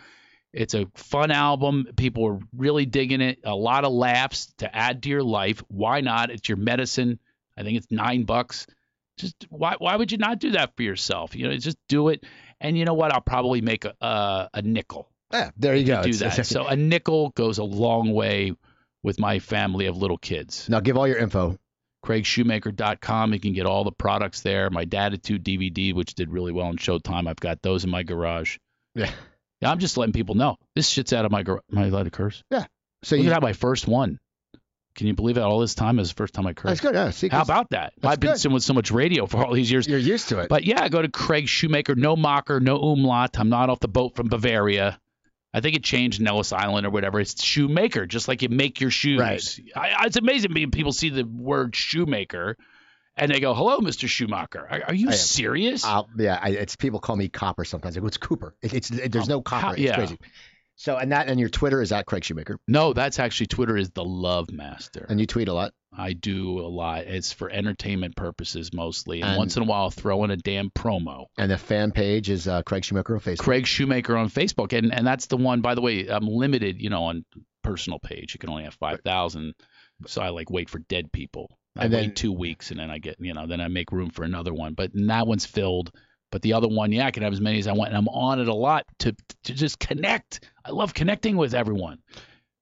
S2: It's a fun album. People are really digging it. A lot of laughs to add to your life. Why not? It's your medicine. I think it's nine bucks. Just why why would you not do that for yourself? You know, just do it. And you know what? I'll probably make a a, a nickel
S1: Yeah, there you go.
S2: do
S1: It's-
S2: that. So a nickel goes a long way with my family of little kids.
S1: now, give all your info.
S2: CraigShoemaker.com. You can get all the products there. My Daditude DVD, which did really well in Showtime, I've got those in my garage.
S1: Yeah.
S2: Yeah, I'm just letting people know this shit's out of my garage. Am I allowed to curse? Yeah.
S1: So
S2: Look
S1: you,
S2: that, my first one. Can you believe that? All this time is the first time I
S1: curse.
S2: that's
S1: good. Yeah, see,
S2: How about that? I've been
S1: good.
S2: doing so much radio for all these years.
S1: you're used to it?
S2: But yeah, go to Craig Shoemaker. No mocker, no umlaut. I'm not off the boat from Bavaria. I think it changed in Ellis Island or whatever. It's shoemaker, just like you make your shoes.
S1: Right.
S2: I, it's amazing when people see the word shoemaker and they go, "Hello, Mr. Schumacher. Are, are you serious?"
S1: I'll, yeah, I, it's people call me Copper sometimes. I go, it's Cooper. It, it's it, there's
S2: Um,
S1: no copper.
S2: how-
S1: it's
S2: yeah.
S1: crazy. So and that and your Twitter is at Craig Shoemaker,
S2: no, that's actually Twitter is the Love Master.
S1: and you tweet a lot.
S2: I do a lot. It's for entertainment purposes mostly, and,
S1: And-
S2: once in a while I'll throw in a damn promo.
S1: And the fan page is uh, Craig Shoemaker on Facebook.
S2: Craig Shoemaker on Facebook, and and that's the one. By the way, I'm limited, you know, on personal page. You can only have five thousand, so I like wait for dead people. I
S1: And
S2: wait two weeks and then I get, you know, then I make room for another one. But that one's filled. But the other one, yeah, I can have as many as I want, and I'm on it a lot to to just connect. I love connecting with everyone.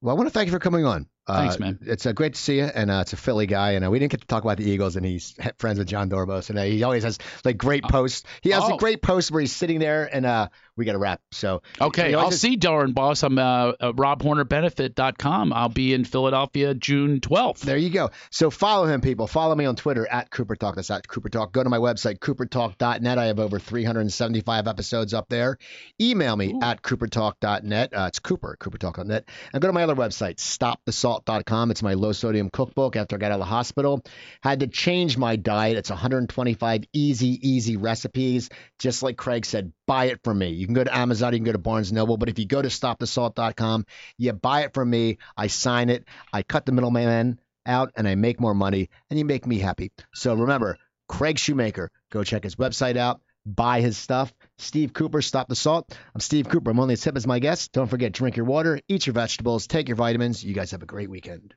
S1: Well, I want to thank you for coming on.
S2: Thanks,
S1: Uh,
S2: man.
S1: It's uh, great to see you, and uh, it's a Philly guy, and uh, we didn't get to talk about the Eagles, and he's friends with Jon Dorenbos, and uh, he always has like great posts. He has
S2: oh.
S1: a great post where he's sitting there, and uh, we got to wrap. So
S2: Okay,
S1: You know,
S2: I'll
S1: just-
S2: see Dorenbos. I'm uh, uh, RobHornerBenefit.com. I'll be in Philadelphia June 12th.
S1: there you go. So follow him, people. Follow me on Twitter at Cooper Talk. That's at Cooper Talk. Go to my website, coopertalk.net. I have over 375 episodes up there. Email me
S2: Ooh.
S1: at coopertalk.net. Uh, it's Cooper, coopertalk.net. And go to my other website, stopthesalt.com. It's my low sodium cookbook after I got out of the hospital. Had to change my diet. It's 125 easy, easy recipes. Just like Craig said, buy it from me. You can go to Amazon, you can go to Barnes & Noble, but if you go to stopthesalt.com, you buy it from me. I sign it. I cut the middleman out and I make more money and you make me happy. So remember, Craig Shoemaker, go check his website out, buy his stuff. Steve Cooper, Stop the Salt. I'm Steve Cooper. I'm only as hip as my guest. Don't forget, drink your water, eat your vegetables, take your vitamins. You guys have a great weekend.